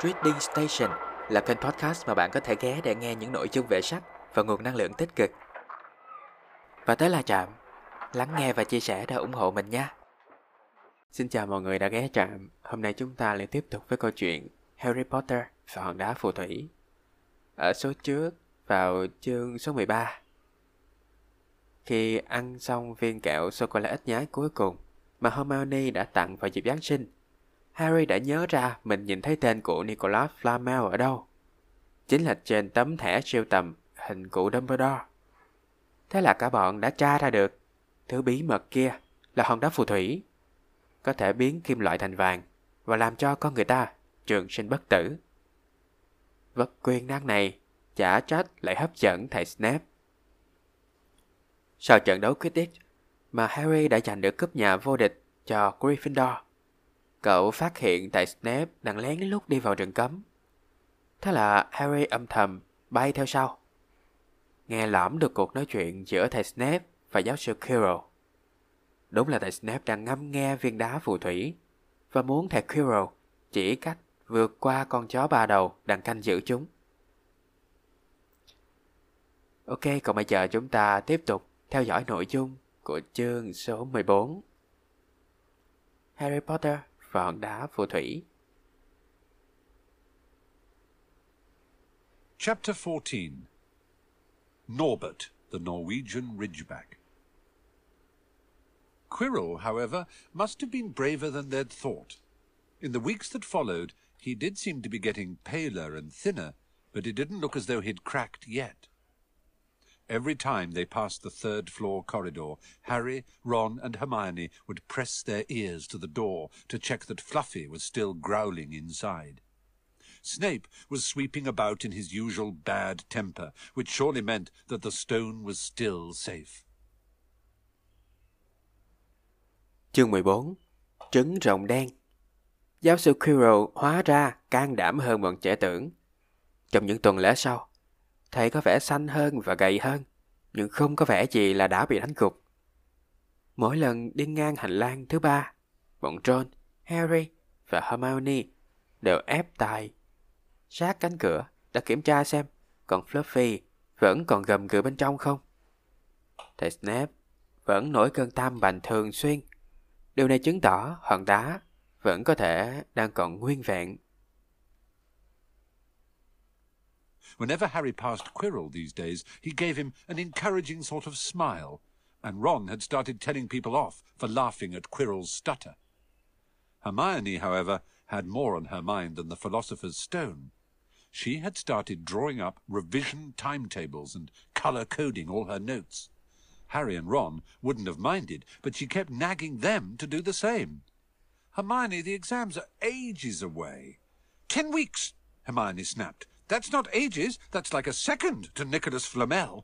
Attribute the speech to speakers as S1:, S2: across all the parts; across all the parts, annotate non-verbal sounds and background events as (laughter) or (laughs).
S1: Trading Station là kênh podcast mà bạn có thể ghé để nghe những nội dung về sách và nguồn năng lượng tích cực. Và tới là Trạm, lắng nghe và chia sẻ để ủng hộ mình nha. Xin chào mọi người đã ghé Trạm. Hôm nay chúng ta lại tiếp tục với câu chuyện Harry Potter và hòn đá phù thủy. Ở số trước, vào chương số 13. Khi ăn xong viên kẹo sô-cô-la ít nhái cuối cùng mà Hermione đã tặng vào dịp Giáng sinh, Harry đã nhớ ra mình nhìn thấy tên của Nicholas Flamel ở đâu. Chính là trên tấm thẻ siêu tầm hình cụ Dumbledore. Thế là cả bọn đã tra ra được thứ bí mật kia là hòn đá phù thủy. Có thể biến kim loại thành vàng và làm cho con người ta trường sinh bất tử. Vật quyền năng này chả trách lại hấp dẫn thầy Snape. Sau trận đấu Quidditch mà Harry đã giành được cúp nhà vô địch cho Gryffindor, cậu phát hiện tại Snape đang lén lút đi vào rừng cấm. Thế là Harry âm thầm bay theo sau. Nghe lõm được cuộc nói chuyện giữa thầy Snape và giáo sư Quirrell. Đúng là thầy Snape đang ngâm nghe viên đá phù thủy và muốn thầy Quirrell chỉ cách vượt qua con chó ba đầu đang canh giữ chúng. Ok, còn bây giờ chúng ta tiếp tục theo dõi nội dung của chương số 14. Harry Potter hòn đá phù thủy.
S2: Chapter 14 Norbert, the Norwegian Ridgeback. Quirrell, however, must have been braver than they'd thought. In the weeks that followed, he did seem to be getting paler and thinner, but it didn't look as though he'd cracked yet. Every time they passed the third floor corridor, Harry, Ron, and Hermione would press their ears to the door to check that Fluffy was still growling inside. Snape was sweeping about in his usual bad temper, which surely meant that the stone was still safe.
S1: Chương 14 Trứng rồng đen Giáo sư Quirrell hóa ra can đảm hơn bọn trẻ tưởng. Trong những tuần lễ sau, thầy có vẻ xanh hơn và gầy hơn, nhưng không có vẻ gì là đã bị đánh gục. Mỗi lần đi ngang hành lang thứ ba, bọn John Harry và Hermione đều ép tài sát cánh cửa để kiểm tra xem còn Fluffy vẫn còn gầm gừ bên trong không. Thầy Snape vẫn nổi cơn tam bành thường xuyên. Điều này chứng tỏ hòn đá vẫn có thể đang còn nguyên vẹn.
S2: Whenever Harry passed Quirrell these days, he gave him an encouraging sort of smile, and Ron had started telling people off for laughing at Quirrell's stutter. Hermione, however, had more on her mind than the Philosopher's Stone. She had started drawing up revision timetables and colour coding all her notes. Harry and Ron wouldn't have minded, but she kept nagging them to do the same. Hermione, the exams are ages away. Ten weeks, Hermione snapped. That's not ages, that's like a second to Nicholas Flamel.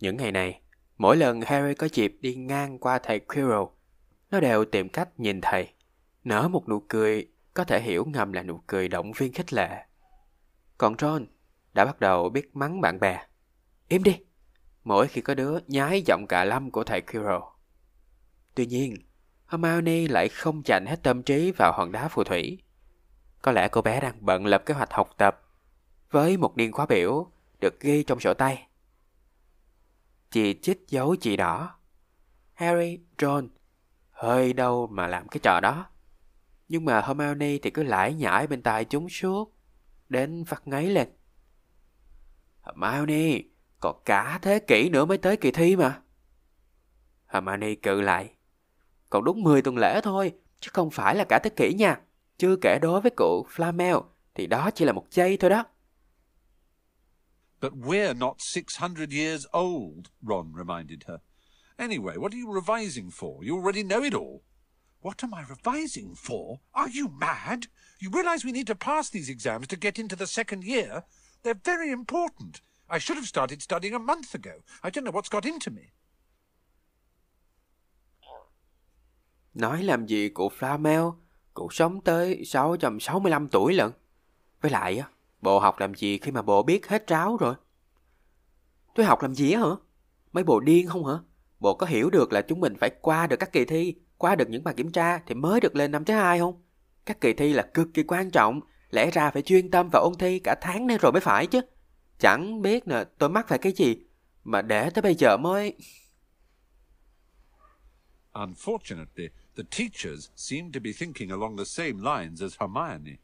S1: Những ngày này, mỗi lần Harry có dịp đi ngang qua thầy Quirrell, nó đều tìm cách nhìn thầy, nở một nụ cười có thể hiểu ngầm là nụ cười động viên khích lệ. Còn Ron đã bắt đầu biết mắng bạn bè. Im đi! Mỗi khi có đứa nhái giọng cả lâm của thầy Quirrell. Tuy nhiên, Hermione lại không chành hết tâm trí vào hòn đá phù thủy. Có lẽ cô bé đang bận lập kế hoạch học tập với một niên khóa biểu được ghi trong sổ tay. Chị chích dấu chị đỏ. Harry, Ron hơi đâu mà làm cái trò đó. Nhưng mà Hermione thì cứ lải nhải bên tai chúng suốt, đến phát ngáy lên. Hermione, còn cả thế kỷ nữa mới tới kỳ thi mà. Hermione cự lại. Còn đúng 10 tuần lễ thôi, chứ không phải là cả thế kỷ nha. Chưa kể đối với cụ Flamel thì đó chỉ là một giây thôi đó.
S2: But we're not 600 years old, Ron reminded her. Anyway, what are you revising for? You already know it all. What am I revising for? Are you mad? You realize we need to pass these exams to get into the second year? They're very important. I should have started studying a month ago. I don't know what's got into me.
S1: Nói làm gì cụ Flamel, cụ sống tới 665 tuổi lận. Với lại, á, bộ học làm gì khi mà bộ biết hết ráo rồi? Tôi học làm gì á hả? Mấy bộ điên không hả? Bộ có hiểu được là chúng mình phải qua được các kỳ thi, qua được những bài kiểm tra thì mới được lên năm thứ hai không? Các kỳ thi là cực kỳ quan trọng, lẽ ra phải chuyên tâm vào ôn thi cả tháng nay rồi mới phải chứ. Chẳng biết nè, tôi mắc phải cái gì, mà để tới bây giờ mới...
S2: Unfortunately, the teachers seemed to be thinking along the same lines as Hermione.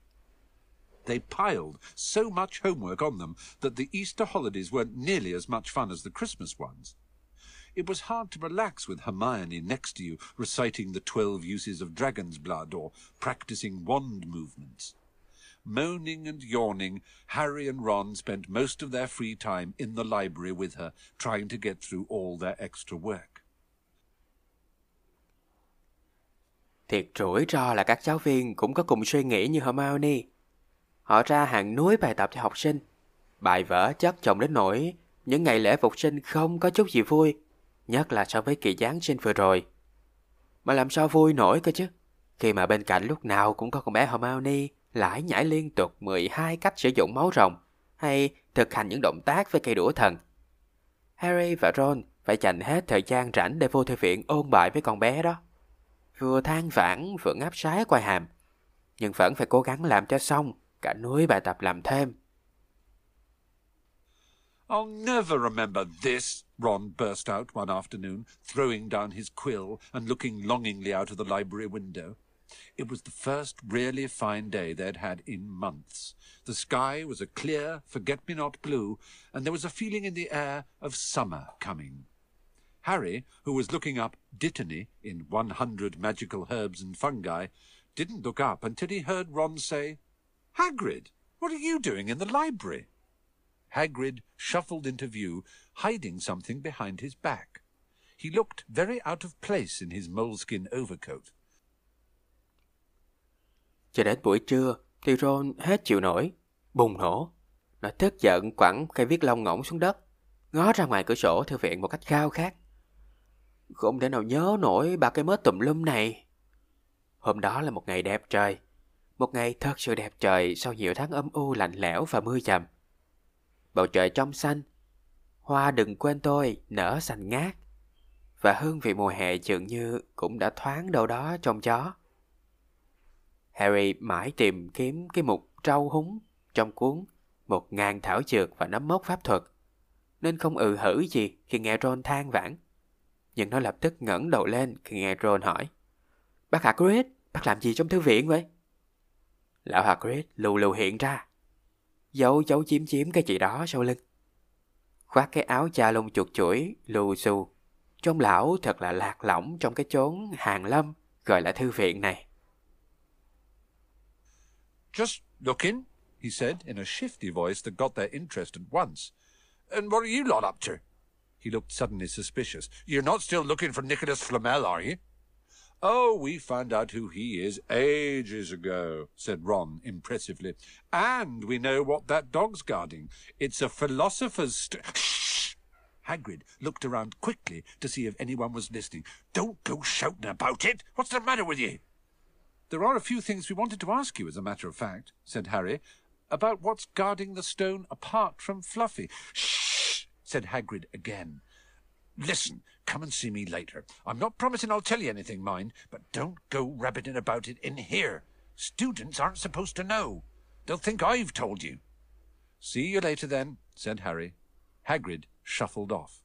S2: They piled so much homework on them that the Easter holidays weren't nearly as much fun as the Christmas ones. It was hard to relax with Hermione next to you, reciting the twelve uses of dragon's blood or practicing wand movements. Moaning and yawning, Harry and Ron spent most of their free time in the library with her, trying to get through all their extra work.
S1: Thiệt rủi ro là các giáo viên cũng có cùng suy nghĩ như Hermione. Họ ra hàng núi bài tập cho học sinh. Bài vở chất chồng đến nỗi những ngày lễ phục sinh không có chút gì vui nhất là so với kỳ Giáng sinh vừa rồi. Mà làm sao vui nổi cơ chứ, khi mà bên cạnh lúc nào cũng có con bé Hermione lải nhải liên tục 12 cách sử dụng máu rồng hay thực hành những động tác với cây đũa thần. Harry và Ron phải dành hết thời gian rảnh để vô thư viện ôn bài với con bé đó. Vừa than vãn vừa ngáp sái quay hàm, nhưng vẫn phải cố gắng làm cho xong, cả núi bài tập làm thêm.
S2: I'll never remember this, Ron burst out one afternoon, throwing down his quill and looking longingly out of the library window. It was the first really fine day they'd had in months. The sky was a clear, forget-me-not blue, and there was a feeling in the air of summer coming. Harry, who was looking up Dittany in 100 Magical Herbs and Fungi, didn't look up until he heard Ron say, Hagrid, what are you doing in the library? Hagrid shuffled into view, hiding something behind his back. He looked very out of place in his moleskin overcoat.
S1: Cho đến buổi trưa, thì Ron hết chịu nổi, bùng nổ. Nó tức giận quẳng cây viết lông ngỗng xuống đất, ngó ra ngoài cửa sổ thư viện một cách khao khát. Không thể nào nhớ nổi ba cái mớ tùm lum này. Hôm đó là một ngày đẹp trời. Một ngày thật sự đẹp trời sau nhiều tháng âm u lạnh lẽo và mưa dầm. bầu trời trong xanh. Hoa đừng quên tôi, nở xanh ngát. Và hương vị mùa hè dường như cũng đã thoáng đâu đó trong gió. Harry mãi tìm kiếm cái mục trâu húng trong cuốn một ngàn thảo dược và nấm mốc pháp thuật. Nên không ừ hử gì khi nghe Ron than vãn. Nhưng nó lập tức ngẩng đầu lên khi nghe Ron hỏi. Bác Hagrid, bác làm gì trong thư viện vậy? Lão Hagrid lù lù hiện ra giấu giấu chiếm chiếm cái gì đó sau lưng. Khoác cái áo cha lông chuột chuỗi, lù xù. Trông lão thật là lạc lõng trong cái chốn hàng lâm gọi là thư viện này.
S2: Just look in, he said in a shifty voice that got their interest at once. And what are you lot up to? He looked suddenly suspicious. You're not still looking for Nicholas Flamel, are you? Oh, we found out who he is ages ago, said Ron impressively. And we know what that dog's guarding. It's a philosopher's st- Shh! Hagrid looked around quickly to see if anyone was listening. Don't go shouting about it. What's the matter with you? There are a few things we wanted to ask you, as a matter of fact, said Harry, about what's guarding the stone apart from Fluffy. Shh! Said Hagrid again. Listen, come and see me later. I'm not promising I'll tell you anything, mind, but don't go rabbiting about it in here. Students aren't supposed to know. They'll think I've told you. See you later then, said Harry. Hagrid shuffled off.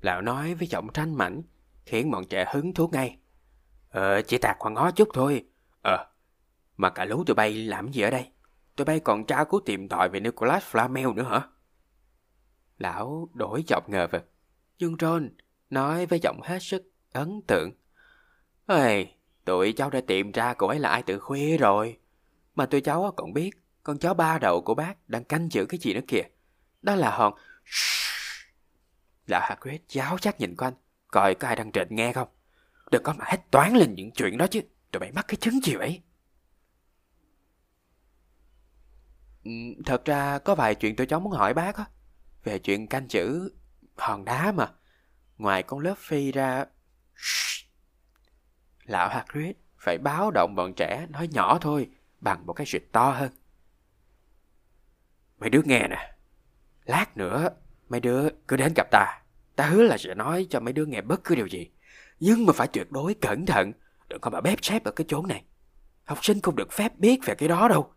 S1: Lão nói với giọng tranh mảnh, khiến bọn trẻ hứng thú ngay. Ờ, chỉ tạc khoảng ngó chút thôi. Ờ, mà cả lũ tụi bay làm gì ở đây? Tụi bay còn tra cứu tìm tòi về Nicholas Flamel nữa hả? Lão đổi giọng ngờ vực. Nhưng Ron nói với giọng hết sức ấn tượng. Ê, tụi cháu đã tìm ra cô ấy là ai từ khuya rồi. Mà tụi cháu còn biết con chó ba đầu của bác đang canh giữ cái gì nữa kìa. Đó là hòn... Lão Hagrid giáo chắc nhìn quanh, coi có ai đang trịnh nghe không. Đừng có mà hết toán lên những chuyện đó chứ, tụi bay mắc cái chứng gì vậy? Ừ, Ừ, thật ra có vài chuyện tôi cháu muốn hỏi bác á về chuyện canh chữ hòn đá mà. Ngoài con lớp phi ra... Lão Hagrid phải báo động bọn trẻ nói nhỏ thôi bằng một cái suyệt to hơn. Mấy đứa nghe nè, lát nữa mấy đứa cứ đến gặp ta. Ta hứa là sẽ nói cho mấy đứa nghe bất cứ điều gì. Nhưng mà phải tuyệt đối cẩn thận. đừng có mà bếp xếp ở cái chỗ này. Học sinh không được phép biết về cái đó đâu.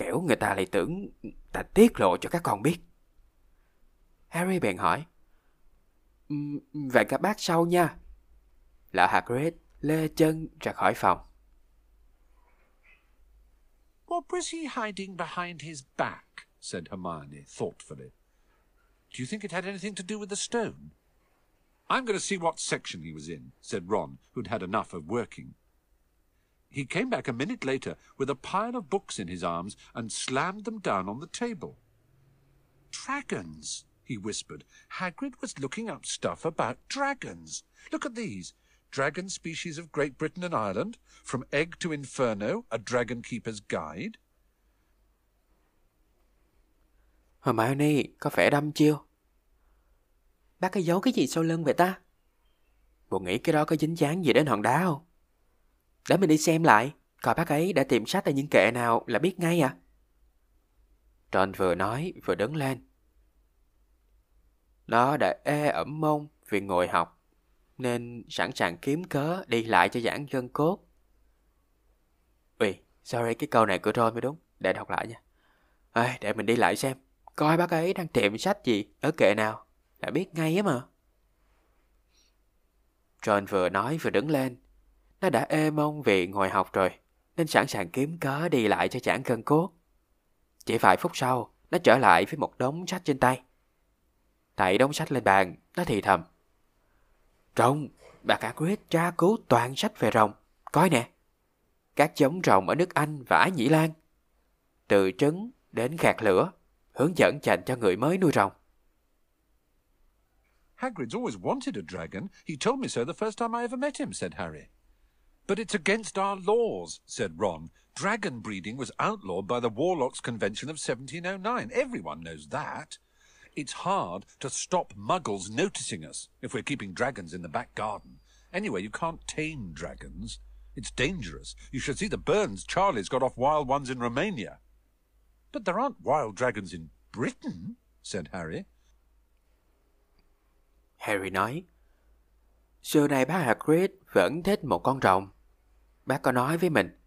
S1: Kẻo người ta lại tưởng ta tiết lộ cho các con biết. Harry bèn hỏi. Vậy các bác sau nha. Lão Hagrid lê chân ra khỏi phòng.
S2: What was he hiding behind his back? said Hermione thoughtfully. Do you think it had anything to do with the stone? I'm going to see what section he was in, said Ron, who'd had enough of working. He came back a minute later with a pile of books in his arms and slammed them down on the table. Dragons, he whispered. Hagrid was looking up stuff about dragons. Look at these. Dragon species of Great Britain and Ireland, From Egg to Inferno, A Dragon Keeper's Guide.
S1: Hermione, có phải đâm chiêu? Bác có giấu cái gì sau lưng vậy ta? Bộ nghĩ cái đó có dính dáng gì đến hòn đá không? Để mình đi xem lại, coi bác ấy đã tìm sách ở những kệ nào là biết ngay à. Tron vừa nói vừa đứng lên. Nó đã ê ẩm mông vì ngồi học, nên sẵn sàng kiếm cớ đi lại cho giãn gân cốt. Ui, sorry cái câu này của Ron mới đúng, để đọc lại nha. À, để mình đi lại xem, coi bác ấy đang tìm sách gì ở kệ nào, đã biết ngay á mà. John vừa nói vừa đứng lên, nó đã ê mong vì ngồi học rồi, nên sẵn sàng kiếm cớ đi lại cho chẳng cân cốt. Chỉ vài phút sau, nó trở lại với một đống sách trên tay. tại đống sách lên bàn, nó thì thầm. Rồng, bà cả quyết tra cứu toàn sách về rồng. Coi nè, các giống rồng ở nước Anh và Ái Nhĩ Lan. Từ trứng đến khạc lửa, hướng dẫn dành cho người mới nuôi rồng.
S2: Hagrid's always wanted a dragon. He told me so the first time I ever met him, said Harry. But it's against our laws, said Ron. Dragon breeding was outlawed by the Warlocks Convention of 1709. Everyone knows that. It's hard to stop muggles noticing us if we're keeping dragons in the back garden. Anyway, you can't tame dragons. It's dangerous. You should see the burns Charlie's got off wild ones in Romania. But there aren't wild dragons in Britain, said Harry.
S1: Harry nói, Xưa nay bác Hagrid vẫn thích một con rồng. Bác có nói với mình,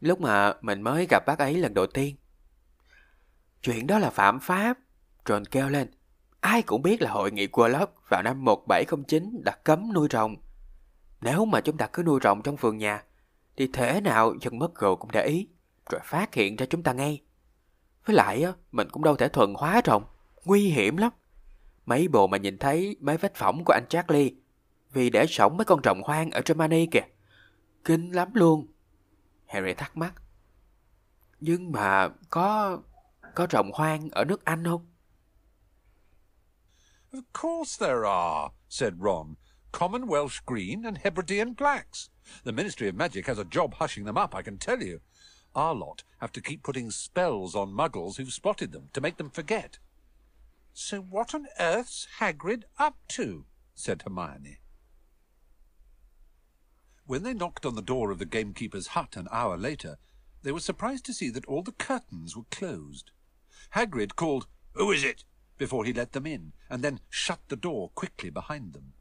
S1: lúc mà mình mới gặp bác ấy lần đầu tiên. Chuyện đó là phạm pháp. John kêu lên, ai cũng biết là hội nghị Warlock vào năm 1709 đã cấm nuôi rồng. Nếu mà chúng ta cứ nuôi rồng trong vườn nhà, thì thế nào dân mất gồ cũng để ý, rồi phát hiện ra chúng ta ngay. Với lại, mình cũng đâu thể thuần hóa rồng, nguy hiểm lắm. Mấy bộ mà nhìn thấy mấy vết phỏng của anh Charlie vì để sống mấy con rồng hoang ở Germany kìa. Kinh lắm luôn. Harry thắc mắc. Nhưng mà có có rồng hoang ở nước Anh không?
S2: Of course there are, said Ron. Common Welsh green and Hebridean blacks. The Ministry of Magic has a job hushing them up, I can tell you. Our lot have to keep putting spells on muggles who've spotted them to make them forget. So what on earth's Hagrid up to? said Hermione. When they knocked on the door of the gamekeeper's hut an hour later, they were surprised to see that all the curtains were closed. Hagrid called, Who is it? before he let them in, and then shut the door quickly behind them.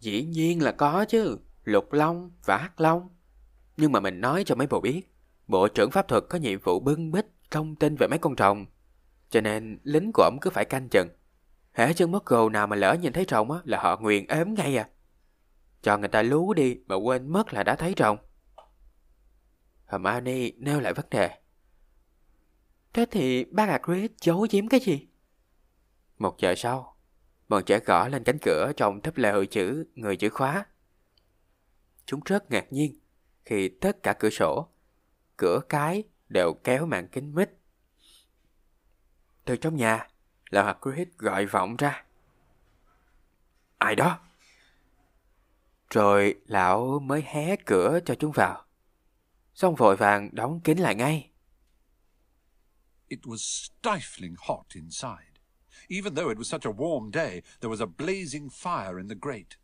S1: Dĩ nhiên là có chứ, Lục Long và Hắc Long. Nhưng mà mình nói cho mấy bộ biết, bộ trưởng pháp thuật có nhiệm vụ bưng bít thông tin về mấy con rồng. Cho nên lính của ổng cứ phải canh chừng. Hễ chân mất cầu nào mà lỡ nhìn thấy rồng á là họ nguyền ếm ngay à. Cho người ta lú đi mà quên mất là đã thấy rồng. Hermione nêu lại vấn đề. Thế thì bác Hagrid giấu giếm cái gì? Một giờ sau, bọn trẻ gõ lên cánh cửa trong thấp lều chữ người chữ khóa. Chúng rất ngạc nhiên khi tất cả cửa sổ, cửa cái đều kéo màn kính mít. Từ trong nhà, là Hagrid gọi vọng ra. Ai đó? Rồi lão mới hé cửa cho chúng vào. Xong vội vàng đóng kín lại ngay.
S2: It was stifling hot inside. Even though it was such a warm day, there was a blazing fire in the grate.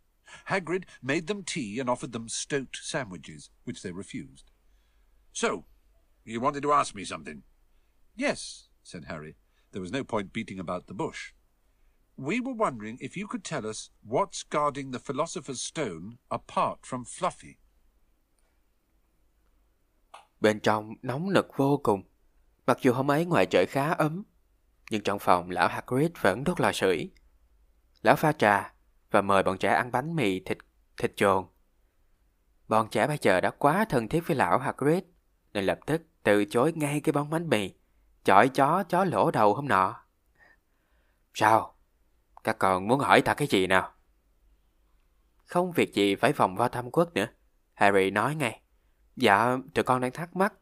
S2: Hagrid made them tea and offered them stoat sandwiches, which they refused. So, you wanted to ask me something? Yes, said Harry. There was no point beating about the bush. We were wondering if you could tell us what's guarding the Philosopher's Stone apart from Fluffy.
S1: Bên trong nóng nực vô cùng. Mặc dù hôm ấy ngoài trời khá ấm, nhưng trong phòng lão Hagrid vẫn đốt lò sưởi. Lão pha trà và mời bọn trẻ ăn bánh mì thịt thịt trồn. Bọn trẻ bây giờ đã quá thân thiết với lão Hagrid, nên lập tức từ chối ngay cái bóng bánh mì, chọi chó chó lỗ đầu hôm nọ. Sao? Các con muốn hỏi ta cái gì nào? Không việc gì phải vòng vo thăm quốc nữa. Harry nói ngay. Dạ, tụi con đang thắc mắc.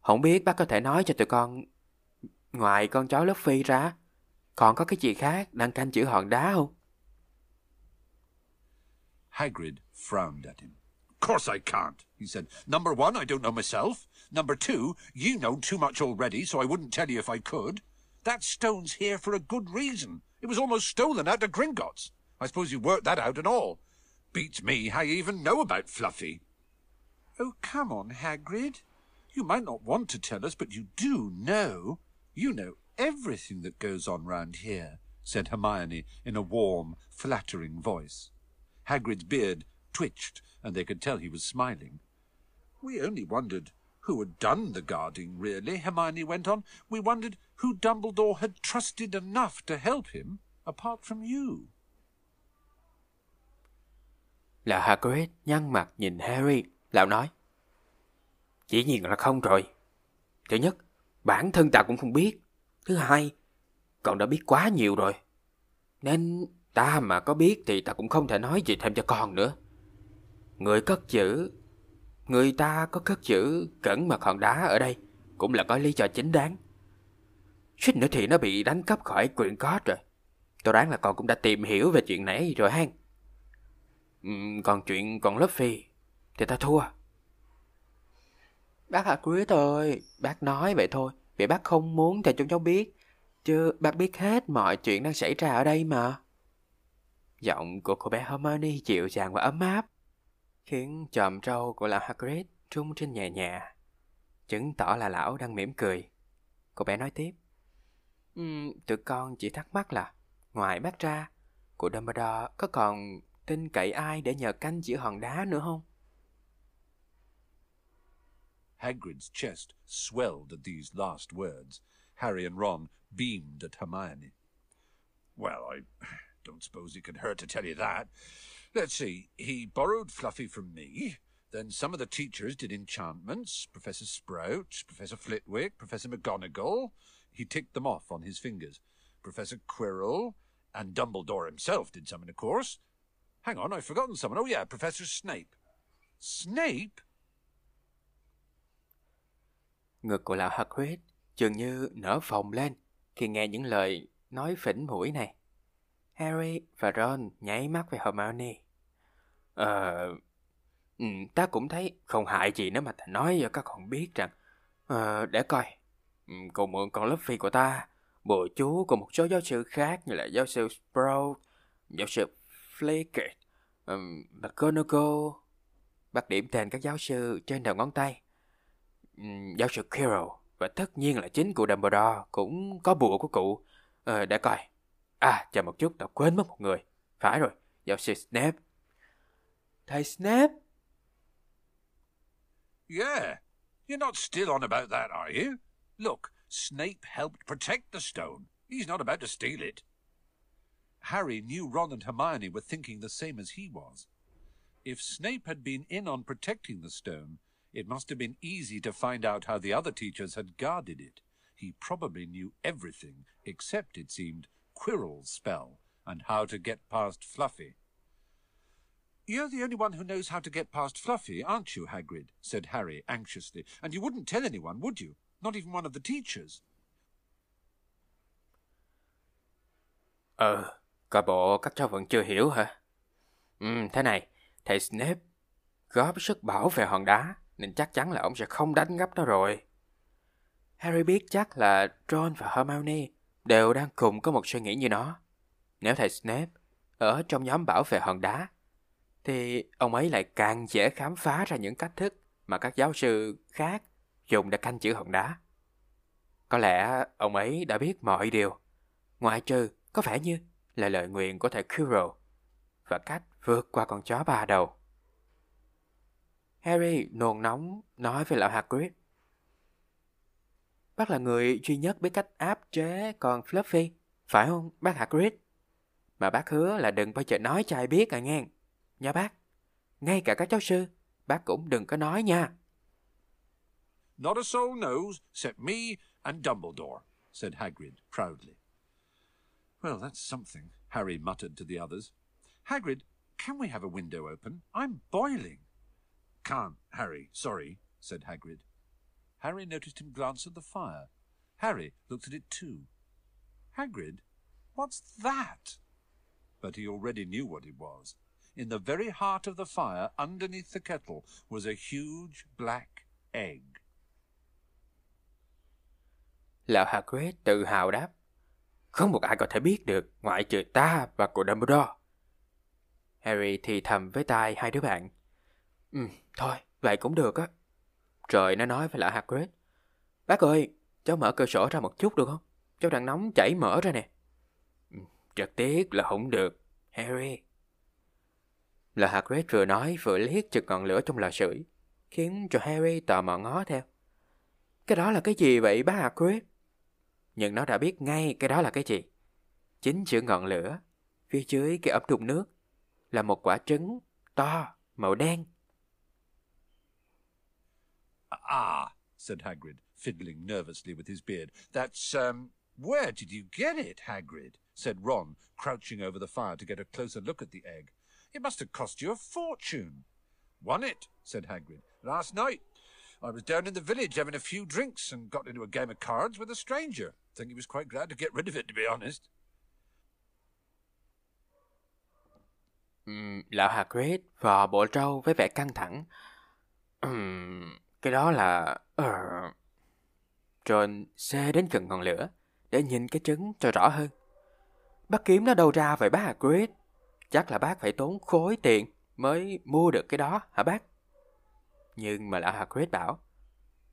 S1: Không biết bác có thể nói cho tụi con ngoài con chó Luffy ra, còn có cái gì khác đang canh chữ hòn đá không?
S2: Hagrid frowned at him. Course I can't, he said. Number one, I don't know myself. Number two, you know too much already, so I wouldn't tell you if I could. That stone's here for a good reason. It was almost stolen out of Gringotts. I suppose you worked that out and all. Beats me how you even know about Fluffy. Oh, come on, Hagrid. You might not want to tell us, but you do know. You know everything that goes on round here, said Hermione in a warm, flattering voice. Hagrid's beard twitched, and they could tell he was smiling. We only wondered who had done the guarding, really, Hermione went on. We wondered who Dumbledore had trusted enough to help him, apart from you.
S1: Là Hagrid nhăn mặt nhìn Harry, lão nói. Dĩ nhiên là không rồi. Thứ nhất, bản thân ta cũng không biết. Thứ hai, con đã biết quá nhiều rồi. Nên ta mà có biết thì ta cũng không thể nói gì thêm cho con nữa. Người cất giữ, người ta có cất giữ cẩn mật hòn đá ở đây cũng là có lý do chính đáng. Suýt nữa thì nó bị đánh cắp khỏi quyền cót rồi. Tôi đoán là con cũng đã tìm hiểu về chuyện này rồi hang. Uhm, còn chuyện còn Luffy thì ta thua. Bác Hagrid ơi, bác nói vậy thôi, vì bác không muốn cho chúng cháu biết. Chứ bác biết hết mọi chuyện đang xảy ra ở đây mà. Giọng của cô bé Hermione dịu dàng và ấm áp, khiến chòm râu của lão Hagrid rung trên nhẹ nhẹ, chứng tỏ là lão đang mỉm cười. Cô bé nói tiếp, um, tụi con chỉ thắc mắc là, ngoài bác ra, của Dumbledore có còn tin cậy ai để nhờ canh chữ hòn đá nữa không?
S2: Hagrid's chest swelled at these last words. Harry and Ron beamed at Hermione. Well, I don't suppose it can hurt to tell you that. Let's see. He borrowed Fluffy from me. Then some of the teachers did enchantments. Professor Sprout, Professor Flitwick, Professor McGonagall. He ticked them off on his fingers. Professor Quirrell and Dumbledore himself did some, of course. Hang on, I've forgotten someone. Oh, yeah, Professor Snape. Snape?
S1: Ngực của lão Hagrid dường như nở phồng lên khi nghe những lời nói phỉnh mũi này. Harry và Ron nháy mắt về Hermione. Ờ... Ừ, ta cũng thấy không hại gì nếu mà ta nói cho các con biết rằng... Ờ, để coi. Cô mượn con phi của ta, bộ chú của một số giáo sư khác như là giáo sư Sprout, giáo sư Flickett, um, McGonagall. Bắt điểm tên các giáo sư trên đầu ngón tay. Um, giáo sư Quirrell và tất nhiên là chính cụ Dumbledore cũng có bùa của cụ. Ờ, để coi. À, chờ một chút, tao quên mất một người. Phải rồi, giáo sư Snape. Thầy Snape?
S2: Yeah. You're not still on about that, are you? Look, Snape helped protect the stone. He's not about to steal it. Harry knew Ron and Hermione were thinking the same as he was. If Snape had been in on protecting the stone, it must have been easy to find out how the other teachers had guarded it. He probably knew everything, except, it seemed, Quirrell's spell and how to get past Fluffy. You're the only one who knows how to get past Fluffy, aren't you, Hagrid? said Harry anxiously. And you wouldn't tell anyone, would you? Not even one of the teachers.
S1: Ờ, coi bộ các cháu vẫn chưa hiểu hả? Ừ, thế này, thầy Snape góp sức bảo vệ hòn đá, nên chắc chắn là ông sẽ không đánh gấp nó rồi. Harry biết chắc là Ron và Hermione đều đang cùng có một suy nghĩ như nó. Nếu thầy Snape ở trong nhóm bảo vệ hòn đá, thì ông ấy lại càng dễ khám phá ra những cách thức mà các giáo sư khác dùng để canh chữ hòn đá. Có lẽ ông ấy đã biết mọi điều, ngoại trừ có vẻ như là lời nguyện của thầy Quirrell và cách vượt qua con chó ba đầu. Harry nôn nóng nói với lão Hagrid. Bác là người duy nhất biết cách áp chế con Fluffy, phải không bác Hagrid? Mà bác hứa là đừng bao giờ nói cho ai biết à nghe. Nha bác. Ngay cả các cháu sư, bác cũng đừng có nói nha.
S2: Not a soul knows except me and Dumbledore, said Hagrid proudly. Well, that's something, Harry muttered to the others. Hagrid, can we have a window open? I'm boiling. Can't, Harry, sorry, said Hagrid. Harry noticed him glance at the fire. Harry looked at it too. Hagrid, what's that? But he already knew what it was. In the very heart of the fire, underneath the kettle, was a huge black egg.
S1: Lão Hagrid tự hào đáp. Không một ai có thể biết được ngoại trừ ta và cô Dumbledore. Harry thì thầm với tai hai đứa bạn. Ừ, thôi, vậy cũng được á. Rồi nó nói với lão Hagrid. Bác ơi, cháu mở cửa sổ ra một chút được không? Cháu đang nóng chảy mở ra nè. trật rất tiếc là không được, Harry. Là Hagrid vừa nói vừa liếc chực ngọn lửa trong lò sưởi, khiến cho Harry tò mò ngó theo. Cái đó là cái gì vậy bác Hagrid? Nhưng nó đã biết ngay cái đó là cái gì. Chính chữ ngọn lửa, phía dưới cái ấm đục nước, là một quả trứng to, màu đen.
S2: Ah, said Hagrid, fiddling nervously with his beard. That's, um, where did you get it, Hagrid? said Ron, crouching over the fire to get a closer look at the egg. It must have cost you a fortune. Won it, said Hagrid, last night. I was down in the village having a few drinks and got into a game of cards with a stranger. Think he was quite glad to get rid of it, to be honest.
S1: Lão Hagrid vò bộ trâu với vẻ căng thẳng. Cái đó là... Uh... John xe đến gần ngọn lửa để nhìn cái trứng cho rõ hơn. Bác kiếm nó đâu ra vậy bác Hagrid? Chắc là bác phải tốn khối tiền mới mua được cái đó hả bác? Nhưng mà lão Hagrid bảo,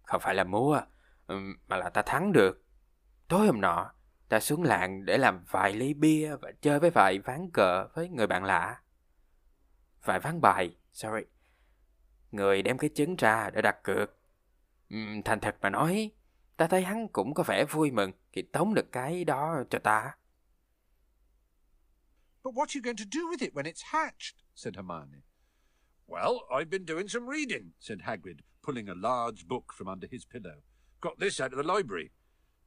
S1: không phải là mua, mà là ta thắng được. Tối hôm nọ, ta xuống làng để làm vài ly bia và chơi với vài ván cờ với người bạn lạ. Vài ván bài, sorry. Người đem cái trứng ra để đặt cược. Uhm, thành thật mà nói, ta thấy hắn cũng có vẻ vui mừng khi tống được cái đó cho ta.
S2: But what are you going to do with it when it's hatched? said Hermione. Well, I've been doing some reading, said Hagrid, pulling a large book from under his pillow. Got this out of the library.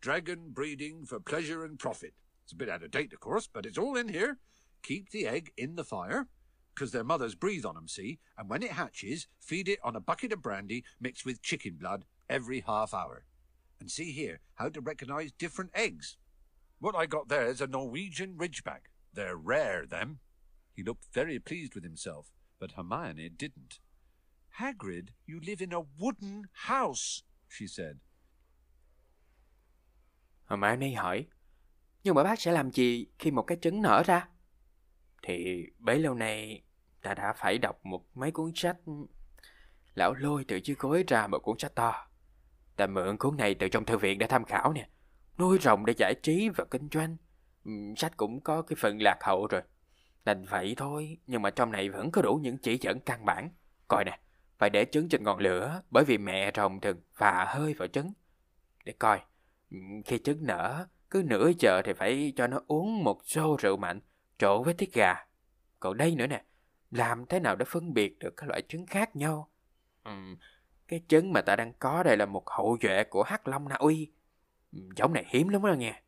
S2: Dragon breeding for pleasure and profit. It's a bit out of date, of course, but it's all in here. Keep the egg in the fire, because their mothers breathe on 'em, see? And when it hatches, feed it on a bucket of brandy mixed with chicken blood every half hour. And see here how to recognize different eggs. What I got there is a Norwegian ridgeback. They're rare, them. He looked very pleased with himself, but Hermione didn't. Hagrid, you live in a wooden house, she said.
S1: Hermione hỏi, nhưng mà bác sẽ làm gì khi một cái trứng nở ra? Thì bấy lâu nay ta đã phải đọc một mấy cuốn sách. Lão lôi từ chiếc gối ra một cuốn sách to. Ta mượn cuốn này từ trong thư viện để tham khảo nè. Nuôi rồng để giải trí và kinh doanh. Ừ, sách cũng có cái phần lạc hậu rồi. Đành vậy thôi, nhưng mà trong này vẫn có đủ những chỉ dẫn căn bản. Coi nè, phải để trứng trên ngọn lửa bởi vì mẹ rồng thường phà hơi vào trứng. Để coi, ừ, khi trứng nở, cứ nửa giờ thì phải cho nó uống một xô rượu mạnh trộn với tiết gà. Còn đây nữa nè, làm thế nào để phân biệt được các loại trứng khác nhau? Uhm, cái trứng mà ta đang có đây là một hậu duệ của hắc long Na Uy. Giống này hiếm lắm đó nghe.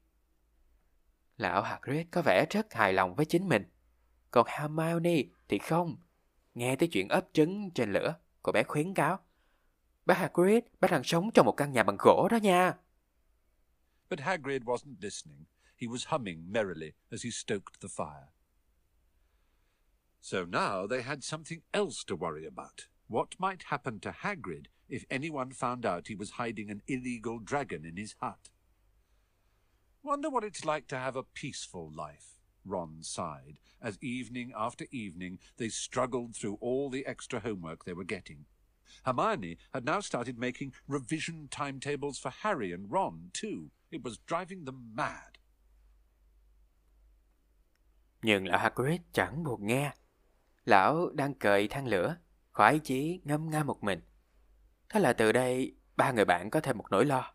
S1: Lão Hagrid có vẻ rất hài lòng với chính mình. Còn Hermione thì không. Nghe tới chuyện ấp trứng trên lửa, cô bé khuyến cáo. Bác Hagrid, bác đang sống trong một căn nhà bằng gỗ đó nha.
S2: But Hagrid wasn't listening. He was humming merrily as he stoked the fire. So now they had something else to worry about. What might happen to Hagrid if anyone found out he was hiding an illegal dragon in his hut? Wonder what it's like to have a peaceful life, Ron sighed, as evening after evening they struggled through all the extra homework they were getting. Hermione had now started making revision timetables for Harry and Ron, too. It was driving them mad.
S1: Nhưng lão Hagrid chẳng buồn nghe. Lão đang cởi than lửa, khoái chí ngâm nga một mình. Thế là từ đây, ba người bạn có thêm một nỗi lo.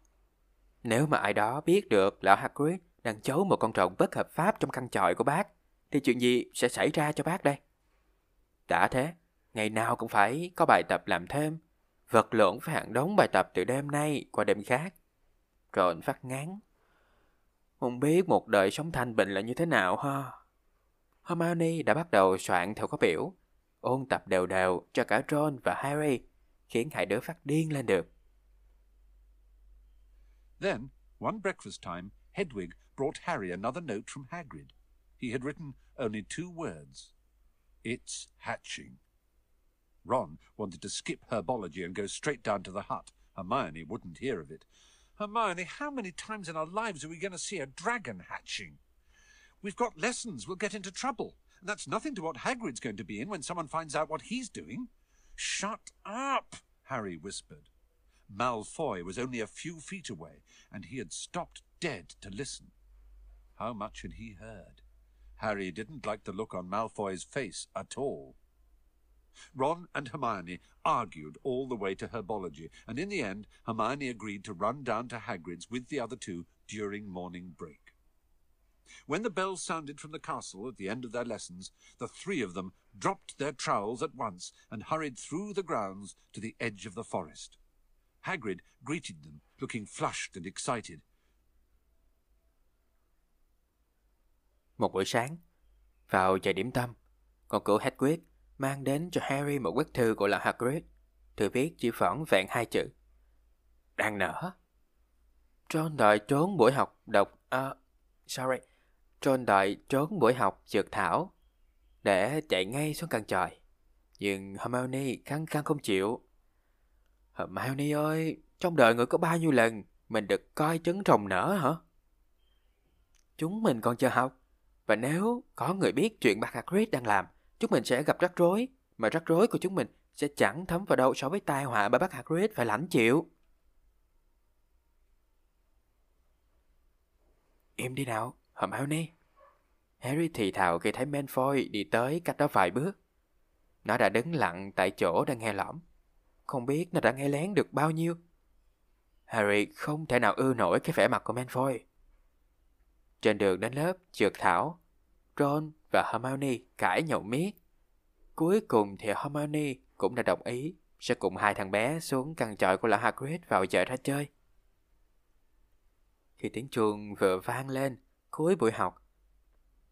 S1: Nếu mà ai đó biết được lão Hagrid đang giấu một con trộn bất hợp pháp trong căn tròi của bác, thì chuyện gì sẽ xảy ra cho bác đây? Đã thế, ngày nào cũng phải có bài tập làm thêm, vật lộn với hạng đống bài tập từ đêm nay qua đêm khác. Rồi phát ngán. Không biết một đời sống thanh bình là như thế nào ha. Hermione đã bắt đầu soạn theo có biểu, ôn tập đều đều cho cả Ron và Harry, khiến hai đứa phát điên lên được.
S2: Then, one breakfast time, Hedwig brought Harry another note from Hagrid. He had written only two words. It's hatching. Ron wanted to skip herbology and go straight down to the hut. Hermione wouldn't hear of it. Hermione, how many times in our lives are we going to see a dragon hatching? We've got lessons. We'll get into trouble. And that's nothing to what Hagrid's going to be in when someone finds out what he's doing. Shut up, Harry whispered. Malfoy was only a few feet away, and he had stopped dead to listen. How much had he heard? Harry didn't like the look on Malfoy's face at all. Ron and Hermione argued all the way to herbology, and in the end, Hermione agreed to run down to Hagrid's with the other two during morning break. When the bell sounded from the castle at the end of their lessons, the three of them dropped their trowels at once and hurried through the grounds to the edge of the forest. Hagrid greeted them, looking flushed and excited.
S1: Một buổi sáng, vào giờ điểm tâm, con cửu Hagrid mang đến cho Harry một bức thư của lão Hagrid. Thư viết chỉ phỏng vẹn hai chữ. Đang nở. John đợi trốn buổi học đọc... Uh, sorry. John đợi trốn buổi học dược thảo để chạy ngay xuống căn trời Nhưng Hermione khăng khăng không chịu. Hermione ơi, trong đời người có bao nhiêu lần mình được coi trứng rồng nở hả? Chúng mình còn chờ học. Và nếu có người biết chuyện bác Hagrid đang làm, chúng mình sẽ gặp rắc rối. Mà rắc rối của chúng mình sẽ chẳng thấm vào đâu so với tai họa mà bác Hagrid phải lãnh chịu. Im đi nào, Hermione. Harry thì thào khi thấy Malfoy đi tới cách đó vài bước. Nó đã đứng lặng tại chỗ đang nghe lõm. Không biết nó đã nghe lén được bao nhiêu. Harry không thể nào ưa nổi cái vẻ mặt của Malfoy. Trên đường đến lớp trượt thảo, Ron và Hermione cãi nhậu miết. Cuối cùng thì Hermione cũng đã đồng ý sẽ cùng hai thằng bé xuống căn tròi của lão Hagrid vào giờ ra chơi. Khi tiếng chuông vừa vang lên cuối buổi học,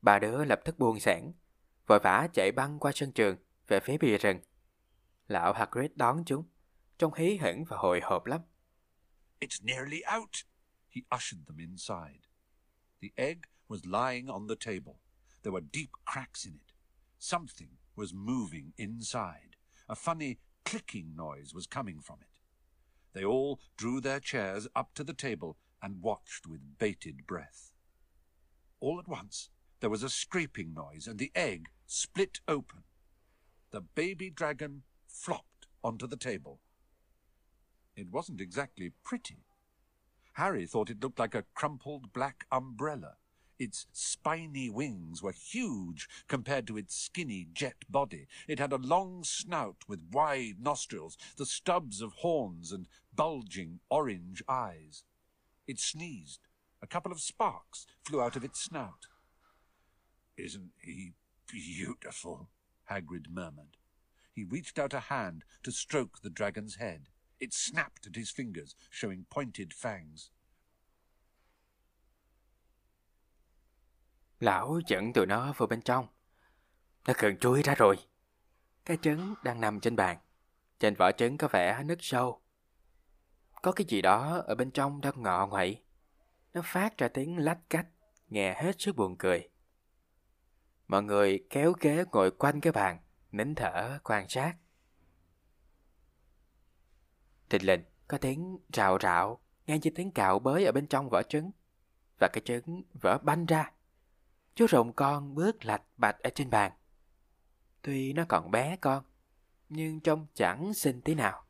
S1: ba đứa lập tức buông sảng, vội vã chạy băng qua sân trường về phía bìa rừng. Lão Hagrid đón chúng, trông hí hửng và hồi hộp lắm.
S2: It's nearly out. He ushered them inside. The egg was lying on the table. There were deep cracks in it. Something was moving inside. A funny clicking noise was coming from it. They all drew their chairs up to the table and watched with bated breath. All at once, there was a scraping noise, and the egg split open. The baby dragon flopped onto the table. It wasn't exactly pretty. Harry thought it looked like a crumpled black umbrella. Its spiny wings were huge compared to its skinny jet body. It had a long snout with wide nostrils, the stubs of horns, and bulging orange eyes. It sneezed. A couple of sparks flew out of its snout. Isn't he beautiful? Hagrid murmured. He reached out a hand to stroke the dragon's head. It snapped at his fingers, showing pointed fangs.
S1: Lão dẫn tụi nó vào bên trong. Nó gần chui ra rồi. Cái trứng đang nằm trên bàn. Trên vỏ trứng có vẻ nứt sâu. Có cái gì đó ở bên trong đang ngọ ngoậy. Nó phát ra tiếng lách cách, nghe hết sức buồn cười. Mọi người kéo ghế ngồi quanh cái bàn, nín thở quan sát. Thịt lình có tiếng rào rạo, nghe như tiếng cạo bới ở bên trong vỏ trứng. Và cái trứng vỡ banh ra. Chú rồng con bước lạch bạch ở trên bàn. Tuy nó còn bé con, nhưng trông chẳng xinh tí nào.